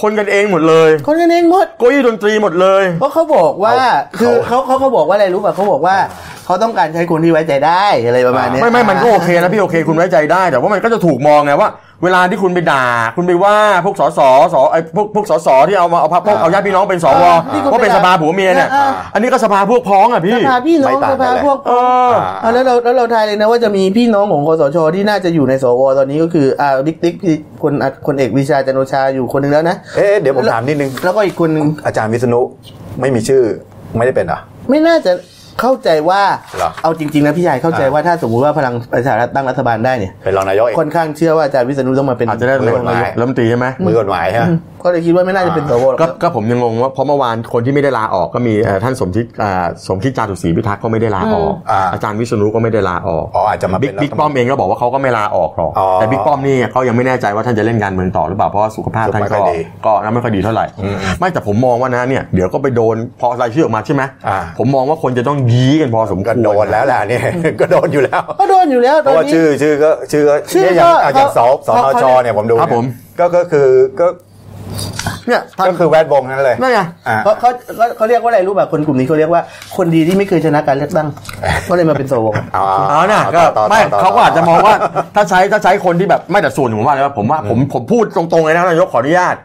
ครับคนกันเองหมดเลย คนกันเองหมดเก้าอี้ดนตรีหมดเลยเพราะเขาบอกว่าเขาคือเขาเขาเขาบอกว่าอะไรรู้ป่ะเขาบอกว่าเขาต้องการใช้คนที่ไว้ใจได้อะไรประมาณเนี้ยไม่ไม่มันก็โอเคนะพี่โอเคคุณไว้ใจได้ แต่ว่ามันก็จะถูกมองไงว่า เวลาที่คุณไปด่า คุณไปว่าพวกสสสไอ้พวกพวกสสที่เอามาเอาพวกเอาญาติพี่น้องเป็นสวที่คุณว่าเป็นไปด่าสภาผัวเมียเนี่ยอ่าอันนี้ก็สภาพวกพ้องอะพี่สภาพี่น้องไม่ต่างสกันภาเลยพวกเอออ่าแล้วเราแล้วเราทายเลยนะว่าจะมีพี่น้องของคอสชที่น่าจะอยู่ในสวตอนนี้ก็คืออ่าบิ๊กติ๊กพี่คนอะคนเอกวิชาจันทร์โอชาอยู่คนหนึ่งแล้วนะเอ๊ะเดี๋ยวผมถามนิดนึงแล้วก็อีกคนหนึ่งอาจารย์วิษณุไม่มีชื่อไม่ได้เป็นเหรอไม่น่าจะ เข้าใจว่าเหรอ เอาจริง ๆ นะพี่ใหญ่เข้าใจอ่าว่าถ้าสมมุติว่าพลังประชารัฐตั้งรัฐบาลได้เนี่ยเป็นรองนายกเองค่อนข้างเชื่อว่าอาจารย์วิษณุต้องมาเป็นอาจจะได้ตำแหน่งกฎหมายรัฐมนตรีใช่ไหมมือกฎหมายฮะก็เลยคิดว่าไม่น่าจะเป็นสวหรอกก็ก็ผมยังงงว่าเพราะเมื่อวานคนที่ไม่ได้ลาออกก็มีเอ่อท่านสมคิดอ่าสมคิดจารุศรีพิทักษ์ก็ไม่ได้ลาออกอ่าอาจารย์วิษณุก็ไม่ได้ลาออกอ๋ออาจจะมาเป็นบิ๊กบิ๊กรัฐมนตรีป้อมเองก็บอกว่าเขาก็ไม่ลาออกหรอกอ๋อแต่บิ๊กป้อมนี่เขายังไม่แน่ใจว่าท่านจะเล่นการเมืองต่อหรือเปล่าเพราะว่าสุขภาพท่านไม่ค่ก็อยดีก็ไม่ค่อยดีเท่าไหร่ ไม่แต่ผมมองว่านะเนี่ยเดี๋ยวก็ไปโดนพอรายชื่อออกมาใช่ไหมอ่าผมมองว่าคนจะต้องยี้กันพอสมควก็รโดนแล้วแหละเนี่ยก็โดนอยู่แล้วก็โดนอยู่แล้วเพตอนราะว่านี้ชื่อชื่อก็ชื่อก็ชื่อเนี่ยอย่างก็อะอย่างสเขาสนเขาชเนี่ยผมดูครับผมก็ก็คือก็ เนี่ยท่านก็คือแวดวงนั้นเลยนั่นไงอ่าเขาเขาเขาเขาเรียกว่าอะไรรู้ป่ะคนกลุ่มนี้เขาเรียกว่าคนดีที่ไม่เคยชนะการเลือกตั้งก็เลยมาเป็นสวเอาอ๋อเนี่ยก็ต่อต่อไม่ต่อเขาก็อาจจะมองว่าถ้าใช้ถ้าใช้คนที่แบบไม่แต่ส่วนผมว่าเลยว่าผมว่าผมผมพูดตรงๆเลยนะนายกขออนุญาต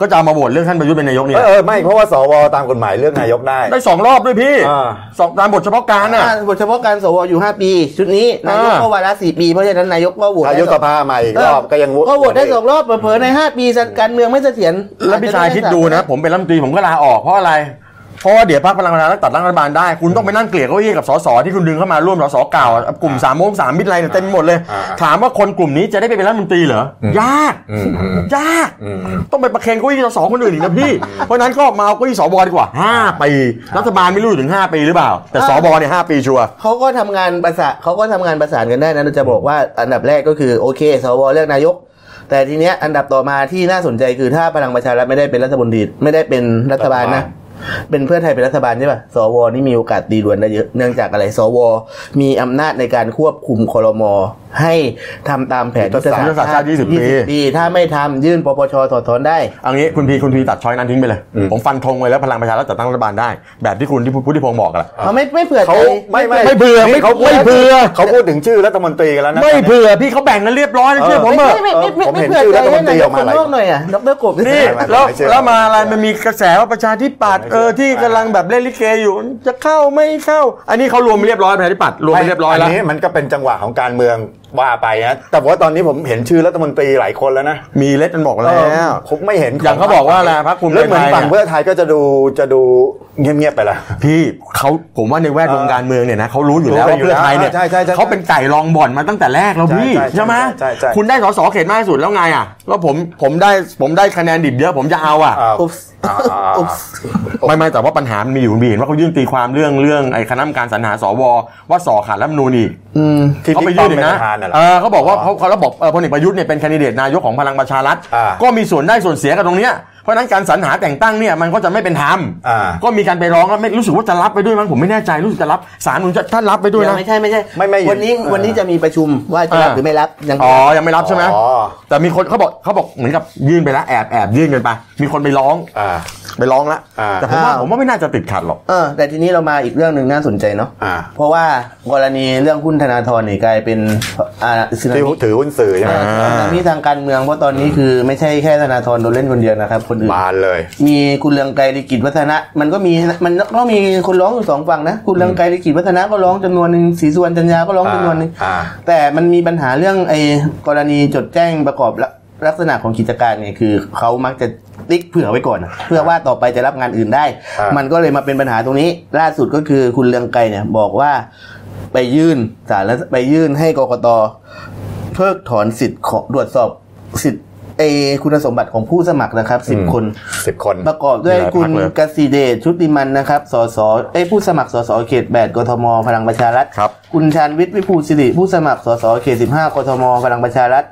ก็จะเอามาโหวตเรื่องท่านประยุทธ์เป็นนายกเนี่เอยอเออไม่เพราะว่าสวตามกฎหมายเลือกนายกได้ ได้สองรอบด้วยพี่อ่า สองตามบทเฉพาะการน่ะ อ่าบทเฉพาะการสวอยู่ 5 ปี ชุดนี้นายกอ่า ก็วาระสี่ปี เพราะฉะนั้นนายกก็โหวตนายกสภาใหม่อีกรอบก็ยังก็โหวตได้สองรอบเผลอๆใน 5 ปีการเมืองไม่เสถียรแล้วพี่ชายคิดดูนะ ผมเป็นรัฐมนตรีผมก็ลาออกเพราะอะไร เพราะว่าเดี๋ยวพรรคพลังประชารัฐตัดตั้งรัฐบาลได้ คุณต้องไปนั่งเกลี่ยเก้าอี้กับสสที่คุณดึงเข้ามาร่วมสสเก่ากลุ่มสามโมงสามมิตรอะไรเนี่ยเต็มไปหมดเลย ถามว่าคนกลุ่มนี้จะได้ไปเป็นรัฐมนตรีเหรอยากยากต้องไปประเคนเก้าอี้สสคนอื่นอีกนะพี่ เพราะฉะนั้นก็มาเอาเก้าอี้สวดีกว่าห้าปีรัฐบาลไม่รู้อยู่ถึงห้าปีหรือเปล่า แต่สวเนี่ยห้าปีชัวร์เขาก็ทำงานประสานเขาก็ทำงานประสานกันได้นะเราจะบอกว่าอันดับแรกก็คือโอเคสวเลือกนายกแต่ทีเนี้ยอันดับต่อมาที่น่าสนใจคือถ้าพลังประชารัฐไม่ได้เป็นรัฐมนตรีไม่ได้เป็นรัฐบาลนะ เป็นเพื่อไทยเป็นรัฐบาลใช่ป่ะ สวนี่มีโอกาสดีดวนได้เยอะ เนื่องจากอะไร สว มีอำนาจในการควบคุมคอรมอ ให้ทำตามแผนยุทธศาสตร์ยุทธศาสตร์ชาติ20ปีปี ถ้าไม่ทำยื่นปปชถอดถอนได้เอางี้คุณพีคุณพีตัดช้อยนั้นทิ้งไปเลย ผมฟันธงไว้แล้วพลังประชารัฐจัดตั้งรัฐบาลได้ แบบที่คุณที่พุทธิพงศ์บอกกันแหละเขาไม่ไม่เผื่อใจเขาไม่ไม่ไม่เบื่อไม่เขาพูดไม่เบื่อเขาพูดถึงชื่อรัฐมนตรีกันแล้วนะไม่เผื่อพี่เขาแบ่งกันเรียบร้อยนะเชื่อผมไม่เถอะไม่ไม่ไม่ผมไม่เห็นเผื่อชื่อใจรัฐมให้นตรีนายอกอกคมานหลายนอกหน่อยอะดรกบนี่ไม่ไม่แล้วไม่เชื่อแล้วมาอะไรมันมีกระแสว่าประชาธิปัตย์เออที่กำลังแบบเล่นลิเกอยู่จะเข้าไม่เข้า อันนี้เขารวมไปเรียบร้อยประชาธิปัตย์รวมไปเรียบร้อยแล้วนนี้มันก็เป็นจังหวะของการเมืองว่าไปนะ แต่ว่าตอนนี้ผมเห็นชื่อรัฐมนตรีหลายคนแล้วนะ มีเล็ดมันบอกแล้ว ผมไม่เห็นอย่างเขาบอกว่าอะไรพรรคภูมิใจแล้วเหมือนไทยฝั่งเนี่ยเพื่อไทยก็จะดูจะดูเงียบๆไปละพี่เขาผมว่าในแวดวงการเมืองเนี่ยนะเขารู้อยู่แล้วรู้ว่ากันอยู่เพื่อไทยเนี่ยแล้วใช่ใช่ใช่เขาเป็นไก่รองบ่อนมาตั้งแต่แรกแล้วพี่ใช่ใช่ใช่ไหมใช่ใช่คุณได้สสเขตมากที่สุดแล้วไงอะแล้วผมผมได้ผมได้คะแนนดิบเยอะผมจะเอาอะ อ่าอุ๊บอ่าอ่าอุ๊บไม่ไม่แต่ว่าปัญหามันมีอยู่มีเห็นว่าเขายื่นตีความเรื่องเรื่องไอ้คณะกรรมการสรรหาสวว่าสอขาดรัฐธรรมนูญอีกอืมที่เขาไปบิ๊กป้ยื่อนมอีเป็นกปนะระธานน่ะเหรอเออเขาบอกว่าเขาเขาแล้วบอกเออพลเอกประยุทธ์เนี่ยเป็นแคนดิเดตนายกของพลังประชารัฐอ่าก็มีส่วนได้ส่วนเสียกับตรงเนี้ย เพราะฉะนั้นการสรรหาแต่งตั้งเนี่ยมันก็จะไม่เป็นธรรมอ่าก็มีการไปร้องแล้วไม่รู้สึกว่าจะรับไปด้วยมั้งผมไม่แน่ใจรู้สึกจะรับศาลนุนจะท่านรับไปด้วยยังนะไม่ใช่ไม่ใช่ไม่ไม่วันนี้เออวันนี้จะมีประชุมว่าจะรับอ่าหรือไม่รับยังอ๋อยังไม่รับใช่ไหมอ๋อแต่มีคนเขาบอกเขาบอกเหมือนกับยื่นไปแล้วแอบแอบยื่นกันไป มีคนไปร้องอ่า ไปร้องแล้วอ่าแต่ผมว่าผมว่าไม่น่าจะติดขัดหรอกเออแต่ทีนี้เรามาอีกเรื่องหนึ่งน่าสนใจเนาะอ่าเพราะว่ากรณีเรื่องหุ้นธนาธรนี่กลายเป็นอ่าสึนาที่มิถือหุ้นสื่อใช่ไหมสึนามิทางการเมืองเพราะตอนนี้คือไม่ใช่แค่ธนาธรโดนเล่นคนเดียวนะครับ คนอื่นบานเลย มีคุณเรืองไกรลิกิจวัฒนะ มันก็มีมันก็มีคนร้องอยู่สองฝั่งนะคุณเรืองไกรลิกิจวัฒนะก็ร้องจำนวนหนึ่งศรีสุวรรณจันยาก็ร้องจำนวนหนึ่งอ่าแต่มันมีปัญหาเรื่องไอ้กรณีจดแจ้งประกอบ ลักลักษณะของกิจการเนี่ยคือเขามักจะติ๊กเผื่อไว้ก่อนนะเพื่อว่าต่อไปจะรับงานอื่นได้อ่ามัมันก็เลยมาเป็นปัญหาตรงนี้ ล่าสุดก็คือคุณเรืองไกรเนี่ยบอกว่าไปยื่นศาลแล้วไปยื่นให้กกตเพิกถอนสิทธิ์ของตรวจสอบสิทธิ์ไอคุณสมบัติของผู้สมัครนะครับสิบคนสิบคน ประกอบด้วยมีหลายคุพรณรคเลยกสิเดชชุติมันนะครับสสเอ้ยผู้สมัครสสเขตแปดกทมพลังประชารัฐครับคุณชาญวิทย์วิภูสิริผู้สมัครสสเขตสิบห้ากทมพลังประชารัฐ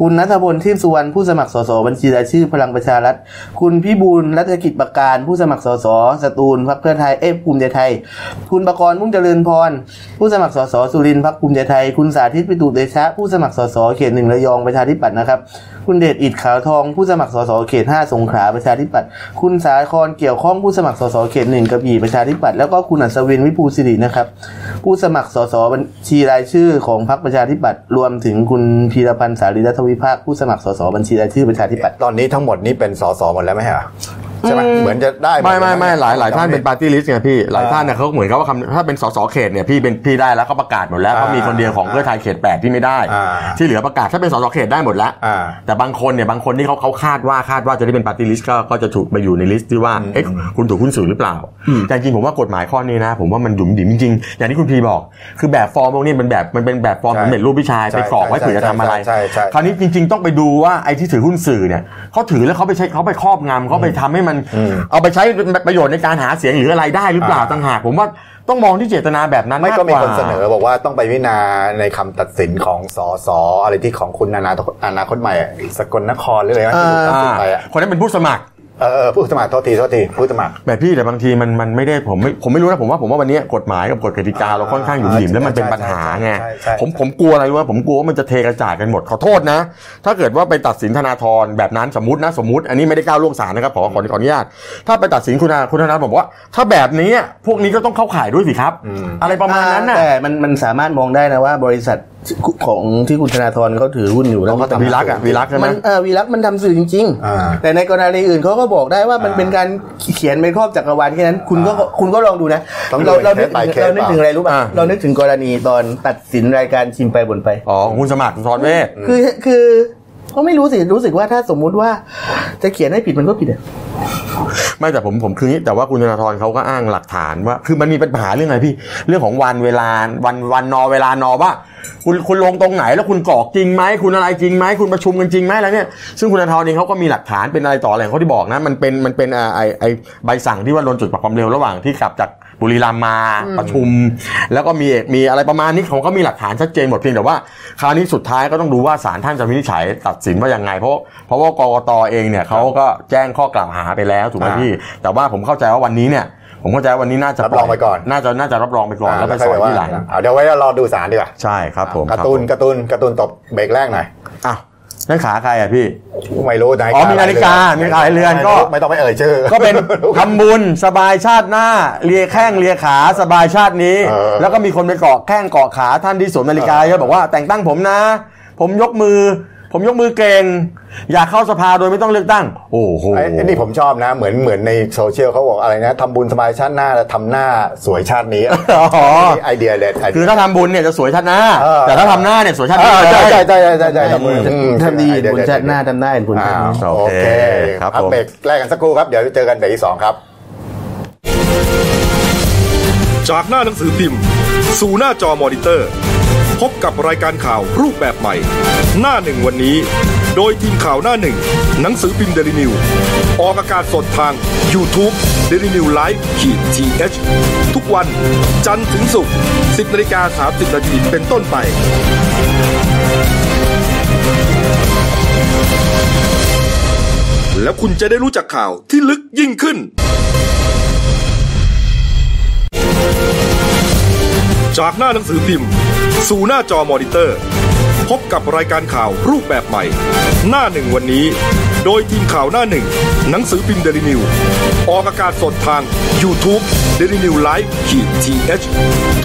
คุณนัทพลทิพย์สุวรรณผู้สมัครสสบัญชีรายชื่อพลังประชารัฐ คุณพิบูลรัฐกิจประการ ผู้สมัครสสสตูลพรรคเพื่อไทยเอ้ยภูมิใจไทย คุณประกรณ์มุ่งเจริญพร ผู้สมัครสสสุรินทร์พรรคภูมิใจไทย คุณสาธิตปิตุเตชะ ผู้สมัครสสเขตหนึ่งระยองประชาธิปัตย์นะครับ คุณเดชอิดขาวทองผู้สมัครสสเขตห้าสงขลาประชาธิปัตย์ คุณสาครเกี่ยวข้องผู้สมัครสสเขตหนึ่งกระบี่ประชาธิปัตย์ แล้วก็คุณอัศวินวิภูสิรินะครับ ผู้สมัครสสบัญชีรายชื่อของพรรคประชาธิปัตย์ รวมถึงคุณพีรพันธ์สารีรัฐวิภาคผู้สมัครสสบัญชีรายชื่อประชาธิปัตย์ตอนนี้ทั้งหมดนี้เป็นสสหมดแล้วไหมฮะ ใช่ไหมเหมือนจะได้ดไม่ไม่ไม่เลยนะหลายหลายท่านเป็นปาร์ตี้ลิสต์ไงพี่หลายท่านเนี่ยเขาเหมือนกับว่าคำถ้าเป็นสสเขตเนี่ยพี่เป็นพี่ได้แล้วเขาประกาศหมดแล้วเขามีคนเดียวของเพื่อไทยเขตแปดที่ไม่ได้อ่าที่เหลือประกาศถ้าเป็นสสเขตได้หมดแล้วอ่าแต่บางคนเนี่ยบางคนที่เขาเขาคาดว่าคาดว่าจะได้เป็นปาร์ตี้ลิสต์ก็ก็จะถูกไปอยู่ใน list ที่ว่าเอ๊ะคุณถูกหุ้นสื่อหรือเปล่า แต่จริงๆผมว่ากฎหมายข้อนี้นะ ผมว่ามันหยุมหยิมจริงๆอย่างที่คุณพีบอก คือแบบฟอร์มพวกนี้มันแบบมันเป็นแบบฟอร์มใช่สำเร็จรูปวิชาใช่ไปกรอกไว้ใช่เผื่อจะทำอะไรใช่ใช่ใช่คราวนี้จริง ๆ ต้องไปดูว่าไอ้ที่ถือหุ้นสื่อเนี่ยเขาถือแล้วเขาไปใช้เขาไปครอบงำเขาไปทำให้มันเอาไปใช้เป็นประโยชน์ในการหาเสียงหรืออะไรได้หรือเปล่าอ่าต่างหากผมว่าต้องมองที่เจตนาแบบนั้นไม่มากก็กมีว่าคนเสนอบอกว่าต้องไปพิจารณาในคำตัดสินของสสอะไรที่ของคุณนานาอนาคตใหม่อะสกลนครหรืออะไรนะที่ถูกตัดสินไปอะคนนั้นเป็นผู้สมัคร เออเออผู้สมัครโทษทีโทษทีผู้สมัครแบบพี่แต่บางทีมันมันไม่ได้ผมไม่ผมไม่รู้นะผมว่าผมว่าวันนี้กฎหมายกับกฎกติกาเราค่อนข้างหยุ่มหยิมแล้วมันเป็นปัญหาไงใช่ใช่ผมผมกลัวอะไรรู้ไหมผมกลัวว่ามันจะเทกระจาดกันหมดขอโทษนะ ถ้าเกิดว่าไปตัดสินธนาธรแบบนั้นสมมตินะสมมติ อันนี้ไม่ได้ก้าวล่วงศาลนะครับขอขอขออนุญาต ถ้าไปตัดสินคุณธนาคุณธนาบอกว่า ถ้าแบบนี้พวกนี้ก็ต้องเข้าข่ายด้วยสิครับ อะไรประมาณนั้นน่ะแต่มันมันสามารถมองได้นะว่าบริษัท ของที่คุณธนาธรเขาถือหุ้นอยู่แล้วเขาก็วีรักษ์อะวีรักษ์ใช่ไหมมันเออวีรักษ์มันทำสื่อจริงอ่าๆแต่ในกรณีอื่นเขาก็บอกได้ว่ามันอ่าเป็นการเขียนไปครอบจักรวาลแค่นั้น คุณก็อ่าคุณก็ลองดูนะต้องดูเราเรานึกเคส by ถึง case เรานึกถึงอะไรรู้ป่ะอ่าเรานึกถึงกรณีตอนตัดสินรายการชิมไปบ่นไปอ๋อของคุณสมัครคุณทรเวชคือคือ ก็ไม่รู้สิรู้สึกว่าถ้าสมมุติว่าจะเขียนให้ผิดมันก็ผิดอะไม่แต่ผมผมคืองี้แต่ว่าคุณธนาธรเขาก็อ้างหลักฐานว่า คือมันมีปัญหาเรื่องอะไรพี่ เรื่องของวันเวลาวันวันนอเวลานอว่าคุณคุณลงตรงไหนแล้วคุณกอกจริงไหมคุณอะไรจริงไหมคุณประชุมกันจริงไหมอะไรเนี่ยซึ่งคุณธนาธรเองเขาก็มีหลักฐานเป็นอะไรต่ออะไรของเขาที่บอกนะ มันเป็นมันเป็นไอไอใบสั่งที่ว่าลนจุดปรับความเร็วระหว่างที่กลับจาก บุรีรัมย์มาประชุม แล้วก็มีมีอะไรประมาณนี้ของเขามีหลักฐานชัดเจนหมดเพียงแต่ว่า คราวนี้สุดท้ายก็ต้องดูว่าศาลท่านจะวินิจฉัยตัดสินว่ายังไง เพราะเพราะว่ากกตเองเนี่ยเขาก็แจ้งข้อกล่าวหาไปแล้วถูกไหมอ่าพี่ แต่ว่าผมเข้าใจว่าวันนี้เนี่ยผมเข้าใจว่าวันนี้น่าจะรับรองไปก่อน น่าจะน่าจะรับรองไปก่อนแล้วไปสอนที่หลังเอาเดี๋ยวไว้รอดูสารดีกว่าใช่ครับผมการ์ตูนการ์ตูนการ์ตูนตบเบรกแรกหน่อยอ้าว นั่นขาใครอะพี่ไม่รู้นาฬิอ๋กาอมีนาฬิกามีนาฬิกาหลายเรือนก็ไม่ต้องไปเอ่ยชื่อ ก็เป็นทำบุญสบายชาติหน้าเลียแข้งเลียขาสบายชาตินี้เออแล้วก็มีคนไปเกาะแข้งเกาะขาท่านที่สวมนาฬิกาเยอะบอกว่าแต่งตั้งผมนะ ผมยกมือ ผมยกมือเก่ง อยากเข้าสภาโดยไม่ต้องเลือกตั้ง โอ้โหไอ้ไอ้นี่ผมชอบนะ เหมือนเหมือนในโซเชียลเขาบอกอะไรนะทำบุญสบายชาติหน้าแล้วทำหน้าสวยชาตินี้อ๋อไอเดียเด็ดไอเดีคืยอถ้าทำบุญเนี่ยจะสวยชาติหน้า เออ แต่ถ้าทำหน้าเนี่ยสวยชาติเอนี้อเลยใช่ใช่ใช่ใช่ใช่ใช่ทำบุญอืมอืมทำดีไอเผลชาติหน้าทำได้ผลชาอ้าติหวน้า โอโอเคเคครับพักผม เบรกแรกกันสักครู่ครับ เดี๋ยวเจอกันเบรกที่สองครับ จากหน้าหนังสือพิมพ์ สู่หน้าจอมอนิเตอร์ พบกับรายการข่าวรูปแบบใหม่ หน้าหนึ่งวันนี้ โดยทีมข่าวหน้าหนึ่ง หนังสือพิมพ์เดลินิวส์ออกอากาศสดทาง YouTube d e l i n e w l i v e ขีดทีเทุกวันจันทร์ถึงศุกร์10นาฬิกา30นาทีเป็นต้นไปแล้วคุณจะได้รู้จักข่าวที่ลึกยิ่งขึ้น จากหน้าหนังสือพิมพ์ สู่หน้าจอมอนิเตอร์ พบกับรายการข่าวรูปแบบใหม่ หน้าหนึ่งวันนี้ โดยทีมข่าวหน้าหนึ่ง หนังสือพิมพ์เดลิวิวออกอากาศสดทาง YouTube d e l i n e w l i v e ขีดทีเ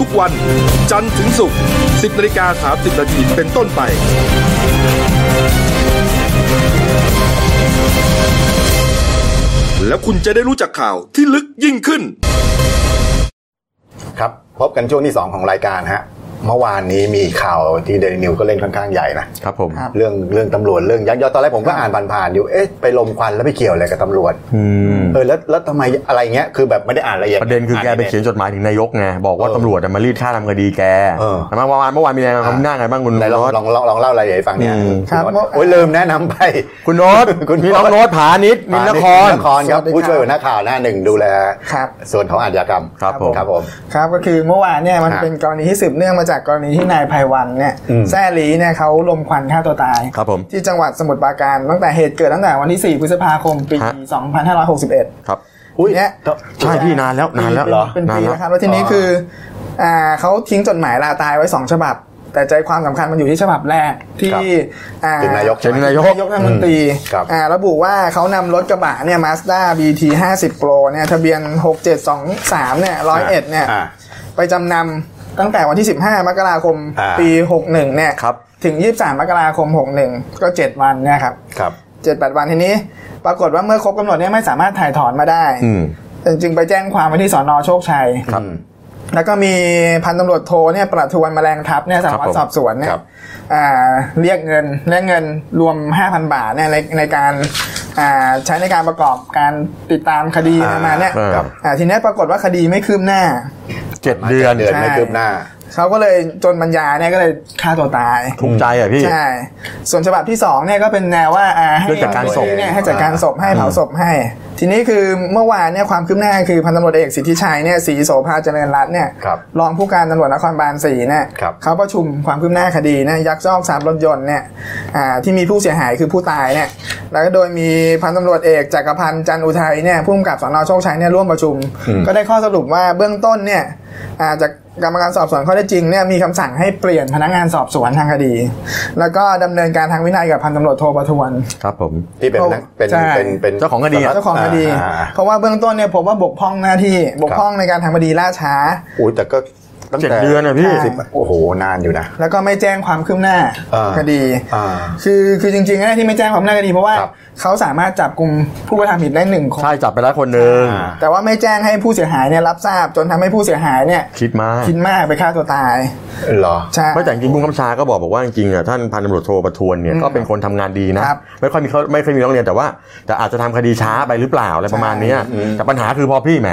ทุกวันจันทร์ถึงศุกร์10นาฬิกา30นาทีเป็นต้นไปแล้วคุณจะได้รู้จักข่าวที่ลึกยิ่งขึ้น ครับ พบกันช่วงที่ 2 ของรายการฮะ เมื่อวานนี้มีข่าวที่เดลินิวก็เล่นค่อนข้างใหญ่นะครับผมครับเรื่องเรื่องตำรวจเรื่องยักยอกตอนแรกผมก็อ่านผ่านๆอยู่เอ๊ะไปลมควันแล้วไปเกี่ยวอะไรกับตำรวจอืมเออแล้วแล้วทำไมอะไรเงี้ยคือแบบไม่ได้อ่านละเอียดประเด็นคือแกไปเขียนจดหมายถึงนายกไงบอกว่าเออตำรวจอะมารีดค่าทำคดีแกเออแต่เมื่อวานเมื่อวานมีอะไรคำหน้าไงบ้างคุณไหนลองโน้ตลองลองลองเล่ารายละเอียดให้ฟังเนี่ยอืมครับณโน้ตโอ้ยลืมแนะนำไปคุณโน้ตคุณมีน้องโน้ตผานิชนินนครนครครับสวัสดีครับผู้ช่วยหัวหน้าข่าวหน้าหนึ่งดูแลครับส่วนของอาชญากรรมครับผมครับผมครับก็คือเมื่อวานเนี่ยมันฮะเป็นกรณีที่สืบเนื่องมาจากกรณีที่นายไพวันเนี่ยอืมแซ่ลีเนี่ยเขาลมควันฆ่าตัวตายครับผมที่จังหวัดสมุทรปราการตั้งแต่เหตุเกิดตั้งแต่วันที่ 4 พฤษภาคมปีฮะ2561 ครับอุ้ยเนี่ยใช่พี่นานแล้วนานแล้วเป็นเป็นนานปีแล้วนะครับแล้วทีนี้คืออ่าเขาทิ้งจดหมายลาตายไว้สองฉบับ แต่ใจความสำคัญมันอยู่ที่ฉบับแรกที่ครับอ่าถึงนายกเชิญนายกนายกรัฐมนตรีครับอ่าระบุว่าเขานำรถกระบะเนี่ยมาสด้า BT 50 Pro เนี่ยทะเบียน6723เนี่ยร้อยเอ็ดเนี่ยอ่าไปจำนำ ตั้งแต่วันที่ 15 มกราคมอ่าปี 61 เนี่ยครับถึง 23 มกราคม 61 ก็ 7 วันเนี่ยครับครับเจ็ดแปดวันทีนี้ ปรากฏว่าเมื่อครบกำหนดเนี่ยไม่สามารถถ่ายถอนมาได้อืมจึงไปแจ้งความไว้ที่สอนอโชคชัยครับ แล้วก็มีพันตำรวจโทเนี่ยประทวนแมลงทัพเนี่ยสารวัตรครับผมสอบสวนเนี่คยรับอ่าเรียกเงินเรียกเงินรวม 5,000 บาทเนี่ยในในการอ่าใช้ในการประกอบการติดตามคดีอ่าประมาณเนี้ยครับอ่าทีเนี้ยปรากฏว่าคดีไม่คืบหน้า เจ็ดเดือนเดือนไม่ใช่คืบหน้าเขาก็เลยจนปัญญาเนี่ยก็เลยฆ่าตัวตายทุกข์ใจอะพี่ใช่ส่วนฉบับที่สองเนี่ยก็เป็นแนวว่าอ่าให้เรื่องจัดการศพเนี่ยให้จัดการศพให้เผาศพให้ ทีนี้คือเมื่อวานเนี่ยความคืบหน้าคือพันตำรวจเอกสิทธิชัยเนี่ยศรีโสภาเจริญรัตน์เนี่ยครับรองผู้การตำรวจนครบาลสี่เนี่ยครับเขาประชุมความคืบหน้าคดีเนี่ยยักยอกทรัพย์รถยนต์เนี่ยอ่าที่มีผู้เสียหายคือผู้ตายเนี่ยแล้วก็โดยมีพันตำรวจเอกจักรพันธ์จันทร์อุทัยเนี่ยผู้กำกับสนโชคชัยเนี่ยร่วมประชุม ก็ได้ข้อสรุปว่าเบื้องต้นเนี่ยอ่าจากกรรมการสอบสวนข้อเท็จจริงเนี่ยมีคำสั่งให้เปลี่ยนพนักงานสอบสวนทางคดี แล้วก็ดำเนินการทางวินัยกับพันตำรวจโทประทวน ครับผมที่เป็นนักเป็นใช่เป็นเป็นเจ้าของคดีอะเจ้าของคดีอ่าเพราะว่าเบื้องต้นเนี่ยผมว่าบกพร่องหน้าที่บกพร่องในการทำคดีล่าช้าโอ้ยแต่ก็ ตั้งเจ็ดแต่เดือนอะพี่สิบโอ้โหนานอยู่นะ แล้วก็ไม่แจ้งความคืบหน้าอ่าคดี อ่าคือคือจริงๆนะที่ไม่แจ้งความคืบหน้าคดีเพราะว่าครับ เขาสามารถจับกลุ่มผู้กระทำผิดได้หนึ่งคน ใช่จับไปแล้วคนหนึ่งอ่า แต่ว่าไม่แจ้งให้ผู้เสียหายเนี่ยรับทราบจนทำให้ผู้เสียหายเนี่ยคิดมากคิดมากไปฆ่าตัวตายเหรอ ใช่ ไม่แต่จริงๆผู้กำกับชาก็บอกบอกว่าจริงๆอะท่านพันตำรวจโทประทวนเนี่ยอืมก็เป็นคนทำงานดีนะครับ ไม่ค่อยมีเขาไม่ค่อยมีร้องเรียนแต่ว่า แต่อาจจะทำคดีช้าไปหรือเปล่าอะไรประมาณเนี้ยแต่ปัญหาคือพอพี่แหม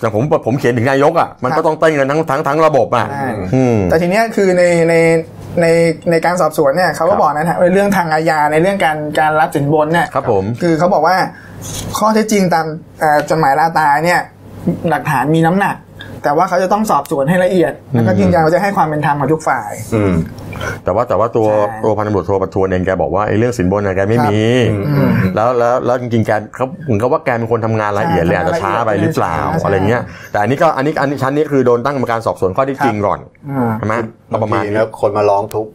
อย่างผมผมเขียนถึงนายกอะมันก็ต้องเต้นกันทั้งทั้งทั้งระบบอะใช่อืมแต่ทีเนี้ยคือในในในในการสอบสวนเนี่ยเขาก็บอกนะฮะในเรื่องทางอาญาในเรื่องการการรับสินบนเนี่ยครับผมคือเขาบอกว่าข้อเท็จจริงตามเอ่อจดหมายลาตายเนี่ยหลักฐานมีน้ำหนัก แต่ว่าเขาจะต้องสอบสวนให้ละเอียด แล้วก็ยืนยันว่าจะให้ความเป็นธรรมกับทุกฝ่าย อืมแต่ว่าแต่ว่าตัวใช่ตัวพันตำรวจโทประทวนเองแกบอกว่าไอ้เรื่องสินบนน่ะแกไม่มี แล้วแล้วแล้วจริงๆแกเขาเหมือนกับว่าแกเป็นคนทำงานละเอียดเลยอาจจะช้าไปหรือเปล่าใช่อะไรเงี้ย แต่อันนี้ก็อันนี้อันนี้ชั้นนี้คือโดนตั้งกรรมการสอบสวนข้อที่จริงก่อนอืมใช่ไหมก็ประมาณบางทีนี้แล้วคนมาร้องทุกข์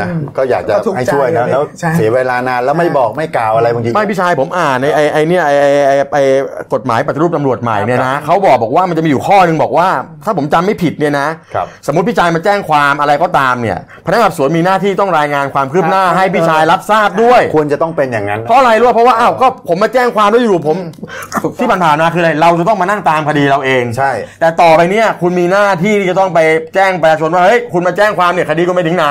นะก็อยากจะก็ทุกข์ให้ช่วยนะใจแล้วใช่เสียเวลานานแล้วไม่บอกไม่กล่าวอะไรบางทีไม่พี่ชายผมอ่านในไอไอเนี่ยไอไอไอไอกฎหมายปฏิรูปตำรวจใหม่เนี่ยนะเขาบอกบอกว่ามันจะมีอยู่ข้อหนึ่งบอกว่า ถ้าผมจำไม่ผิดเนี่ยนะครับสมมติพี่ชายมาแจ้งความอะไรก็ตามเนี่ยพนักงานสอบสวนมีหน้าที่ต้องรายงานความคืบหน้าให้พี่ชายรับทราบด้วย ควรจะต้องเป็นอย่างนั้นเพราะอะไรรู้ป่ะเพราะว่าอ้าวก็ผมมาแจ้งความแล้วอยู่ผมที่ผ่านๆมาคืออะไรเราจะต้องมานั่งตามคดีเราเองใช่ แต่ต่อไปเนี่ยคุณมีหน้าที่ที่จะต้องไปแจ้งประชาชนว่าเฮ้ยคุณมาแจ้งความเนี่ยคดีคุณไปถึงไหน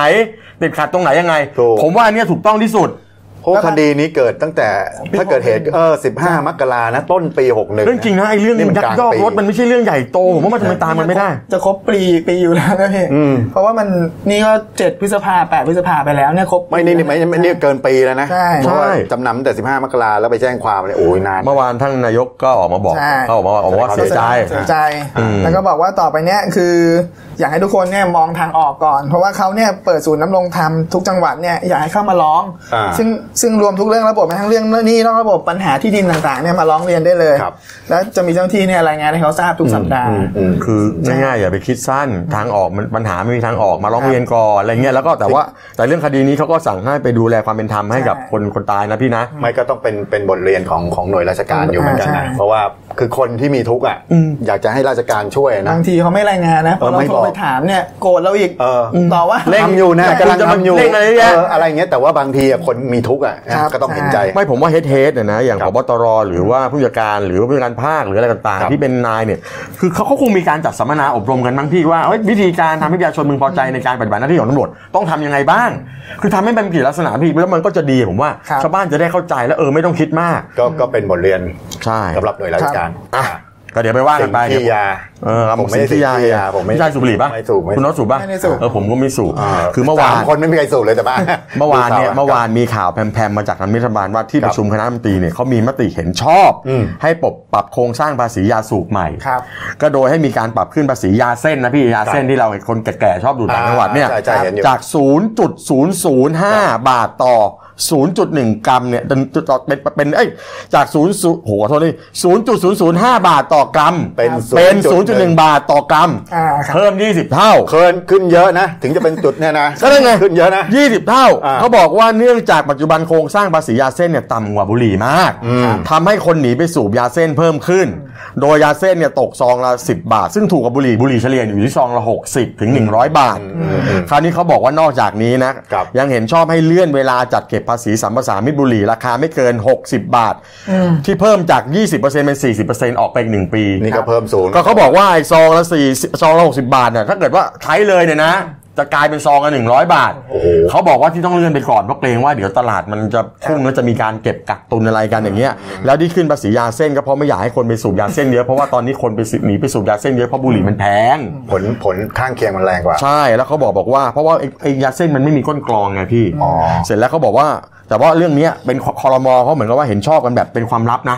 ติดขัดตรงไหนยังไงถูกผมว่าอันเนี้ยถูกต้องที่สุดเพ ราะว่าคดีนี้เกิดตั้งแต่ถ้าเกิดเหตุเออ15มกรานะต้นปี61เรื่องจริงนะไอ้เรื่องนี่มันยักกลางยอกปีรถมันไม่ใช่เรื่องใหญ่โตผมว่ามันทำไมตามมันไม่ได้ จะครบปีปีอยู่แล้วนะพี่อืมเพราะว่ามันนี่ก็เจ็ดพฤษภาแปดพฤษภาไปแล้วเนี่ยครบไม่นี่นี่ไม่ไม่นี่เกินปีแล้วนะใช่เพราะว่าใช่จำนำตั้งแต่15มกราแล้วไปแจ้งความเลยโอ้ยนานเมื่อวานท่านนายกก็ออกมาบอกใช่เขาออกมาออกมาว่าเสียใจเสียใจอืมแล้วก็บอกว่าต่อไปเนี้ยคืออยากให้ทุกคนเนี่ยมองทางออกก่อน เพราะว่าเขาเนี่ยเปิดศูนย์น้ำรงธรรมทุกจังหวัดเนี่ยอยากให้เข้ามาร้องอ่าซึ่งซึ่งรวมทุกเรื่องระบบแม้ทั้งเรื่องหนี้นอกระบบปัญหาที่ดินต่างๆเนี่ยมาร้องเรียนได้เลยครับแล้วจะมีเจ้าหน้าที่เนี่ยรายงานให้เขาทราบทุกสัปดาห์อืมคือง่ายๆอย่าไปคิดสั้นทางออกมันปัญหาไม่มีทางออกมาร้องเรียนก่อนอะไรเงี้ยแล้วก็แต่ว่าแต่เรื่องคดีนี้เขาก็สั่งให้ไปดูแลความเป็นธรรมให้กับใช่คนคนตายนะพี่นะ ไม่ก็ต้องเป็นเป็นบทเรียนของของหน่วยราชการอยู่เหมือนกันใช่นะเพราะว่า คือคนที่มีทุกข์อะอยากจะให้ราชการช่วยนะบางทีเขาไม่รายงานนะพอเราเออไม่โทบรอกไปถามเนี่ยโกรธเราอีกเออต่อว่าเร่งทำอยู่นะแต่กำลังคุณจะมาทำอยู่เร่งอะไรเยอะแยะเอออะไรเงี้ยแต่ว่าบางทีอะคนมีทุกข์อะครับก็ต้องเห็นใจ ไม่ผมว่าเฮดเฮดเนี่ยนะอย่างคพรับบตรหรือว่าผู้จัดการหรือว่าผู้จัดการภาคหรืออะไรต่างครับๆที่เป็นนายเนี่ยคือเขาเขาคงมีการจัดสัมมนาอบรมกันบ้างพี่ว่าเอ้ยวิธีการทำให้ประชาชนมึงพอใจในการปฏิบัติหน้าที่ของตำรวจต้องทำยังไงบ้าง คือทำให้เป็นกี่ลักษณะพี่แล้วมันก็จะดีผมว่าครับชาวบ้านจะได้เข้าใจแล้วเออไม่ต้องคิดมาก ก็ก็เป็นบทเรียนใช่สำหรับหน่วยราชการอะก็เดี๋ยวไปว่ากัสิ่นงไปที่ยาเออครับผมไม่ได้สิ่งที่ยาสิ่งที่ยาผมไม่พี่ชายสูบบุหรี่ปะไม่สูบไม่สูบคุณน็อตสูบปะไม่ได้สูบเออผมก็ไม่สูบาคือเมื่อวานสคนไม่มีใครสูบเลยแต่บ้านเมื่อวานเนี่ยดูข่เมื่อวานมีข่าวแพมๆมาจากทางรัฐบาลว่าที่ครับประชุมคณะรัฐมนตรีเนี่ยเขามีมติเห็นชอบอืมให้ปรับปรับโครงสร้างภาษียาสูบใหม่ครับก็โดยให้มีการปรับขึ้นภาษียาเส้นนะพี่ยาเส้นที่เราเห็นคนแก่ๆชอบดูดต่างจังหวัดเนี่ยใช่ใช่เห็นอยู่จาก 0.005 บาทต่อ 0.1 กรัมเนี่ยเป็นเป็นเป็นเอ้ยจาก0โหขอโทษนี่0.005 บาทต่อกรัม เป็นเป็น0.1 0.1บาทต่อกรัมอ่าครับเพิ่ม 20 เท่าเคินขึ้นเยอะนะ ถึงจะเป็นจุดเนี่ยนะก็ได้ไงขึ้นเยอะนะ 20 เท่าอ่า เขาบอกว่าเนื่องจากปัจจุบันโครงสร้างภาษียาเส้นเนี่ยต่ำกว่าบุหรี่มากทำให้คนหนีไปสูบยาเส้นเพิ่มขึ้น โดยยาเส้นเนี่ยตกซองละ 10 บาท ซึ่งถูกกว่าบุหรี่บุหรี่เฉลี่ยอยู่ที่ซองละ 60 ถึง 100 บาท คราวนี้เขาบอกว่านอกจากนี้นะครับยังเห็นชอบให้เลื่อนเวลาจัดเก็บภาษีสัมปทานมิตรบุหรี่ราคาไม่เกิน 60 บาท ที่เพิ่มจาก 20%เป็น 40%ออกไปอีกหนึ่งปี นี่ก็เพิ่มสูง ก็เขาบอกว่าไอ้ซองละสี่ซองละหกสิบาทเนี่ยถ้าเกิดว่าใช้เลยเนี่ยนะ จะกลายเป็นซองละหนึ่งร้อยบาทโอ้โหเขาบอกว่าที่ต้องเลื่อนไปก่อนเพราะเกรงว่าเดี๋ยวตลาดมันจะพุ่งแล้วจะมีการเก็บกักตุนอะไรกันอย่างเงี้ย แล้วที่ขึ้นภาษียาเส้นก็เพราะไม่อยากให้คนไปสูบยาเส้นเยอะเพราะว่าตอนนี้คนไปหนีไปสูบยาเส้นเยอะเพราะบุหรี่มันแพง ผลผลข้างเคียงมันแรงกว่า ใช่แล้วเขาบอกบอกว่าเพราะว่าไอ้ไอ้ยาเส้นมันไม่มีก้นกรองไงพี่อ๋อเสร็จแล้วเขาบอกว่า แต่ว่าเรื่องเนี้ยเป็นคอรมอเขาเหมือนกับว่าเห็นชอบกันแบบเป็นความลับนะ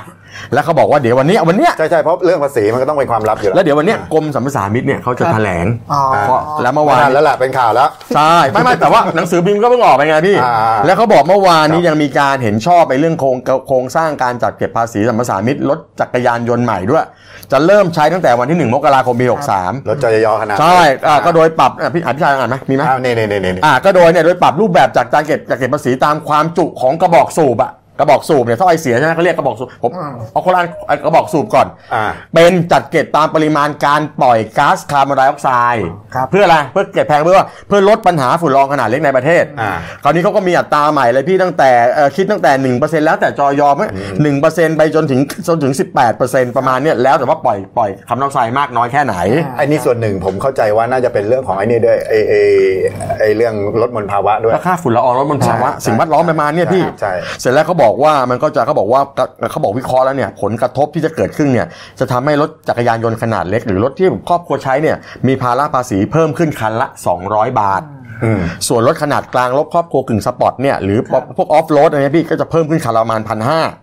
แล้วเขาบอกว่าเดี๋ยววันเนี้ยวันเนี้ยใช่ใช่เพราะเรื่องภาษีมันก็ต้องเป็นความลับอยู่แล้วเดี๋ยววันเนี้ยกรมสรรพสามิตเนี่ยเขาจะแถลงอ๋อเพราะแล้วเมื่อไม่วานทันแล้วแหละเป็นข่าวแล้วใช่ไม่ไม่แต่ว่าหนังสือพิมพ์ก็เพิ่งออกไปไงพี่อ่าแล้วเขาบอกเมื่อวานนี้ยังมีการเห็นชอบไปเรื่องโครงโครงสร้างการจัดเก็บภาษีสัมปทานมิตรรถจักรยานยนต์ใหม่ด้วย จะเริ่มใช้ตั้งแต่วันที่ 1 มกราคมปี63รถจอยอขนาดใช่อ่าก็โดยปรับอะพี่อภิชายอ่านไหมมีไหมอ้าวนี่นี่นี่นี่อ่าก็โดยเนี่ยโดยปรับรูปแบบจากการเก็บจากเก็บภาษีตามความจุของกระบอกสูบอะ กระบอกสูบเนี่ยถ้าไอเสียใช่ไหมเขาเรียกกระบอกสูบผมเอาคนละอันเอากระบอกสูบก่อนอ่าเป็นจัดเก็บตามปริมาณการปล่อยก๊าซคาร์บอนไดออกไซด์ครับเพื่ออะไรเพื่อเก็บแพงเพื่อว่าเพื่อลดปัญหาฝุ่นละอองขนาดเล็กในประเทศอ่าคราวนี้เขาก็มีอัตราใหม่เลยพี่ตั้งแต่เอ่อคิดตั้งแต่หนึ่งเปอร์เซ็นต์แล้วแต่จอยอมหนึ่งเปอร์เซ็นต์ไปจนถึงจนถึงสิบแปดเปอร์เซ็นต์ประมาณเนี้ยแล้วแต่ว่าปล่อยปล่อยคาร์บอนไดออกไซด์มากน้อยแค่ไหนไอ้นี่ส่วนหนึ่งผมเข้าใจว่าน่าจะเป็นเรื่องของไอ้นี่ด้วยไอ้ไอ้ไอ้เรื่องลดมลภาวะด้วยราคาฝุ่นละอองลดมลภาวะใช่สิ่งแวดล้อมประมาณเนี้ยพี่ใช่เสร็จแล้วเขาบอกว่ามันก็จะเขาบอกว่าเขาบอกวิเคราะห์แล้วเนี่ยผลกระทบที่จะเกิดขึ้นเนี่ยจะทำให้รถจักรยานยนต์ขนาดเล็ก หรือรถที่ครอบครัวใช้เนี่ยมีภาระภาษีเพิ่มขึ้นคันละ 200 บาทอืมส่วนรถขนาดกลางรถครอบครัวกึ่งสปอร์ตเนี่ยหรือพวกออฟโรดอะไรเนี่ยพี่ก็จะเพิ่มขึ้นคันละประมาณพันห้าอุ๊ย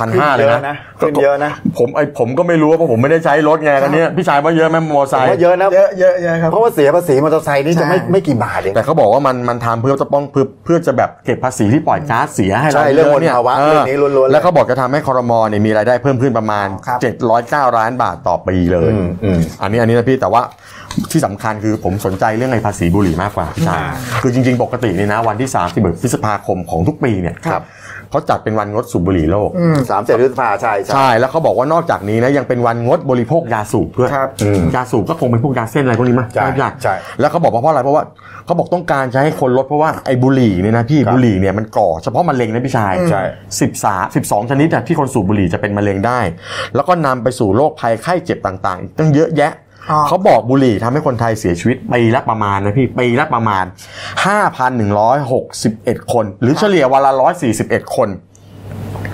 พันห้าเลยขึ้นะขึ้นเยอะนะ ผมไอผมก็ไม่รู้ว่าเพราะผมไม่ได้ใช้รถไงกันเนี้ยพี่ชายว่าเยอะไหมมอเตอร์ไซผมค์ว่าเยอะนะเยอะเยอะเยอะครับเพราะว่าเสียภาษีมอเตอร์ไซค์นี่จะไม่ใช่ไม่กี่บาทเองแต่เขาบอกว่ามันมันทำเพื่อจะป้องเพื่อเพื่อจะแบบเก็บภาษีที่ปล่อยก๊าซเสียให้เราใช่เรื่องยะนี่ยมลภาวะเรื่องนี้ล้วนๆเลยแล้วเขาบอกจะทำให้คอรมอเนี่ยมีรายได้เพิ่มขึ้นประมาณครับ709ล้านบาทต่อปีเลยอืมอืมอันนี้อันนี้นะพี่แต่ว่าที่สำคัญคือผมสนใจเรื่องไอ้ภาษีบุหรี่มากกว่าพี่ชายคือจริง ๆ ปกตินี่นะวันที่30พฤษภาคมของทุกปีเนี่ยครับ เขาจัดเป็นวันงดสูบบุหรี่โลกสามเจ็ดพฤษภาใช่ใช่ใช่แล้วเขาบอกว่านอกจากนี้นะยังเป็นวันงดบริโภคยาสูบด้วยครับอืมยาสูบก็คงเป็นพวกยาเส้นอะไรพวกนี้มั้ยใช่ไหมพี่ใช่แล้วเขาบอกว่าเพราะอะไรเพราะว่าเขาบอกต้องการจะให้คนลดเพราะว่าไอ้บุหรี่เนี่ยนะพี่ครับบุหรี่เนี่ยมันก่อเฉพาะมะเร็งนะพี่ชายใช่สิบสาสิบสองชนิดอะที่คนสูบบุหรี่จะเป็นมะเร็งได้ แล้วก็นำไปสู่โรคภัยไข้เจ็บต่างๆอีกตั้งเยอะแยะอ๋อ เขาบอกบุหรี่ทำให้คนไทยเสียชีวิตปีละประมาณนะพี่ปีละประมาณ 5,161 คน หรือเฉลี่ยวันละ 141 คน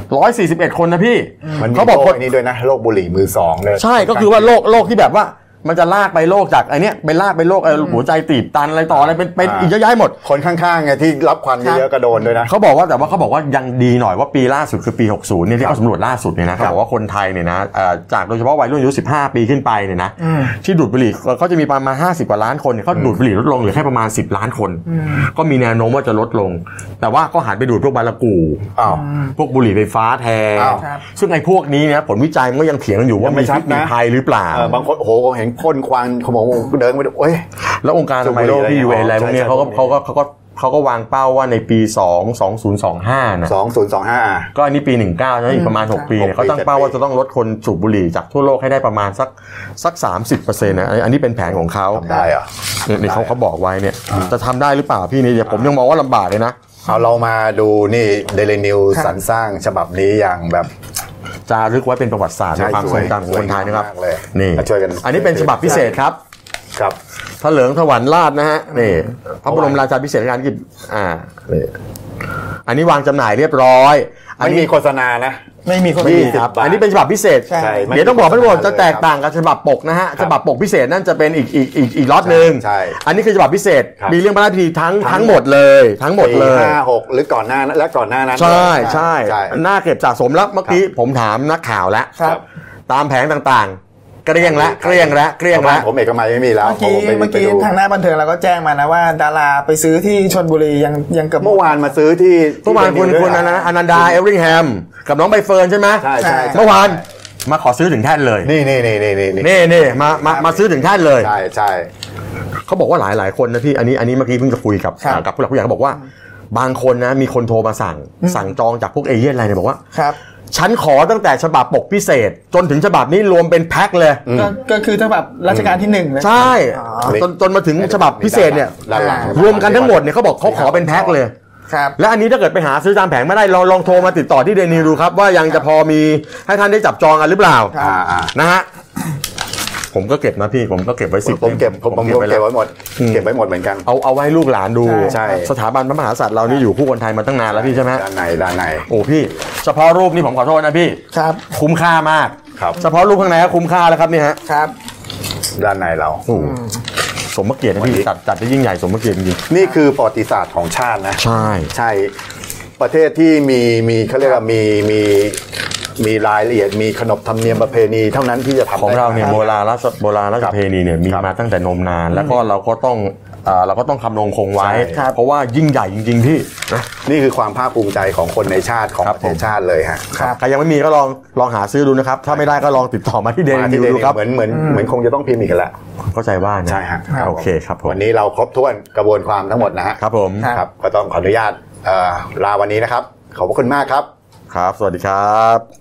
141คนนะพี่ มันมีเขาบอกโรคคนไอ้นี้ด้วยนะโรคบุหรี่มือสองเลยใช่ก็คือว่าโรคโรคที่แบบว่า มันจะลากไปโรคจากไอเนี้ยไปลากไปโรคไอหัวใจตีบตันอะไรต่ออะไรเป็นเป็นอ่าอีกเยอะแยะหมด คนข้างๆไงที่รับควันเยอะๆก็โดนด้วยนะเขาบอกว่าแต่ว่าเขาบอกว่ายังดีหน่อยว่าปีล่าสุดคือปี 60เนี่ยที่เขาสำรวจล่าสุดเนี่ยนะเขาบอกว่าคนไทยเนี่ยนะเอ่อจากโดยเฉพาะวัยรุ่นอายุ 15 ปีขึ้นไปเนี่ยนะที่ดูดบุหรี่เขาจะมีประมาณ 50 กว่าล้านคนเนี่ยเขาดูดบุหรี่ลดลงเหลือแค่ประมาณ 10 ล้านคน ก็มีแนวโน้มว่าจะลดลง แต่ว่าก็หันไปดูดพวกบารากูอ้าวพวกบุหรี่ไฟฟ้าแทนอ้าวครับซึ่งไอ้พวกนี้เนี่ยผลวิจัยมันก็ยังเถียงกันอยู่ว่ายังไม่มีชัพิดษมีนะภัยหรือเปล่าเออบางคนโอ้โหเห็นพ่นควันเขาบอกว่าเดินไปดูโอ้ยแล้วองค์การอนามัยโลกที่ยูเออะไรพวกเนี้ยใช่เขาก็ใช่เขาก็เขาก็เขาก็วางเป้าว่าในปี 2 2025 นะสองศูนย์สองห้าก็อันนี้ปี 19นะอีกประมาณ 6 ปีเนี่ยหกปีเขาตั้งเป้าว่าจะต้องลดคนสูบบุหรี่จากทั่วโลกให้ได้ประมาณสักสัก 30%นะอันอันนี้เป็นแผนของเขาทำได้เหรอเนี่ยนี่เขาเขาบอกไว้เนี่ยจะทำได้หรือเปล่าพี่นี่เดี๋ยวผมยังมองว่าลำบากเลยนะเอาเรามาดูนี่เดลินิวครับสรรสร้างฉบับนี้อย่างแบบ จารึกไว้เป็นประวัติศาสตร์ใช่ในความทรงจำของคนไทยนะครับสวยงามมากเลยนี่มาช่วยกันอันนี้เป็นฉบับพิเศษครับครับถลิงถวันราชนะฮะนี่พระบรมราชาพิเศษการกิจอ่านี่อันนี้วางจำหน่ายเรียบร้อยอัน ไม่นี้มีโฆษณานะ ไม่มีคนไม่ยี่มีสิบครับบาทอันนี้เป็นฉบับพิเศษ ใช่ใช่ไม่เดี๋ยวต้องบอกให้หมดมีจะแตกต่างกับฉบับปกนะฮะครับฉบับปกพิเศษนั่นจะเป็นอีกอีกอีกอีกล็อตหนึ่งใช่ อันนี้คือฉบับพิเศษครับมีเรื่องพระราชพิธีทั้งทั้ทั้งงหมดเลย ทั้งหมดเลยปีห้าหกหรือก่อนหน้านั้นและก่อนหน้านั้น ใช่ใช่ใช่น่าเก็บสะสมแล้วเมื่อกี้ผมถามนักข่าวแล้วครับตามแผงต่างๆ เกลี้ยงแล้วเกลี้ยงแล้วเกลี้ยงบ้าแล้นวผมเอกมัยไม่มีแล้วเมื่อกี้พราะผไปเมื่อกี้ไปดูทางหน้าบันเทิงเราก็แจ้งมานะว่า ดาราไปซื้อที่ชนบุรียังยังเกือบหมเมื่อดวานมาซื้อที่เมื่อวานคุณที่คุณเดอลินัวนต์อนันดาเอเวอริงแฮมกับน้องใบเฟิร์นใช่ไหมใช่ใช่เมื่อวานมาขอซื้อถึงแท่นเลย นี่นี่นี่นี่นี่นี่นี่มามามาซื้อถึงแท่นเลยใช่ใช่เขาบอกว่าหลายหลายคนนะพี่อันนี้อันนี้เมื่อกี้เพิ่งจะคุยกับครับอ่ากับผู้หลักผู้ใหญ่เขาบอกว่า บางคนนะมีคนโทรมาสั่ง สั่งจองจากพวกเอเย่นต์อะไรเนี่ยบอกว่าครับ ฉันขอตั้งแต่ฉบับปกพิเศษ จนถึงฉบับนี้รวมเป็นแพ็คเลย ก็ก็คือถ้าแบบรัชกาลที่หนึ่งเลย ใช่อ๋อจนจนมาถึงฉบับพิเศษเนี่ยด้านหลัง รวมกันทั้งหมดเนี่ยเขาบอกเขาขอเป็นแพ็คเลย ครับ และอันนี้ถ้าเกิดไปหาซื้อตามแผงไม่ได้ลองลองโทรมาติดต่อที่เดนิวดูครับ ว่ายังจะพอมีให้ท่านได้จับจองกันหรือเปล่าครับอ่าอ่า นะฮะ ผมก็เก็บนะพี่ผมก็เก็บไว้สิบผมเก็บผมผมเก็บผมไว้เก็บแล้วไว้หมดอืมเก็บไว้หมดเหมือนกันเอาเอาไว้ให้ลูกหลานดูใช่สถาบันพระมหากษัตริย์เรานี่อยู่คู่คนไทยมาตั้งนานแล้วพี่ใช่ไหมด้านในด้านในโอ้พี่ เฉพาะรูปนี่ผมขอโทษนะพี่ครับ คุ้มค่ามากครับเฉพาะรูปข้างในก็คุ้มค่าแล้วครับนี่ฮะครับ ด้านในเราโอ้โหสมเกียรตินะวันนี้พี่จัดจัดได้ยิ่งใหญ่สมเกียรติจริงนี่คือประวัติศาสตร์ของชาตินะๆใช่ใช่ประเทศที่มีมีเขาเรียกว่ามีมี มีรายละเอียดมีขนบธรรมเนียมประเพณีเท่านั้นที่จะทำของได้เราเนี่ยคโบบราณราชโบราณราชครับเพณีเนี่ยมีครับมาตั้งแต่นมนาน แล้วก็เราก็ต้องอ่าเราก็ต้องคำนงคงไว้ใช่ครับเพราะว่ายิ่งใหญ่จริง ๆ พี่นะนี่คือความภาคภูมิใจของคนในชาติของครับประเทศชาติเลยฮะครับใครยังไม่มีก็ลองลองหาซื้อดูนะครับ ถ้าไม่ได้ก็ลองติดต่อมาที่เดมานิที่วเดดูนิครับเหมือนเหมือนเหมือนคงจะต้องพิมพ์อีกแล้วเข้าใจว่านะใช่ฮะโอเคครับผมวันนี้เราครบถ้วนกระบวนความทั้งหมดนะฮะครับผมครับก็ต้องขออนุญาตเอ่อลาวันนี้นะครับ ขอบพระคุณมากครับ ครับ สวัสดีครับ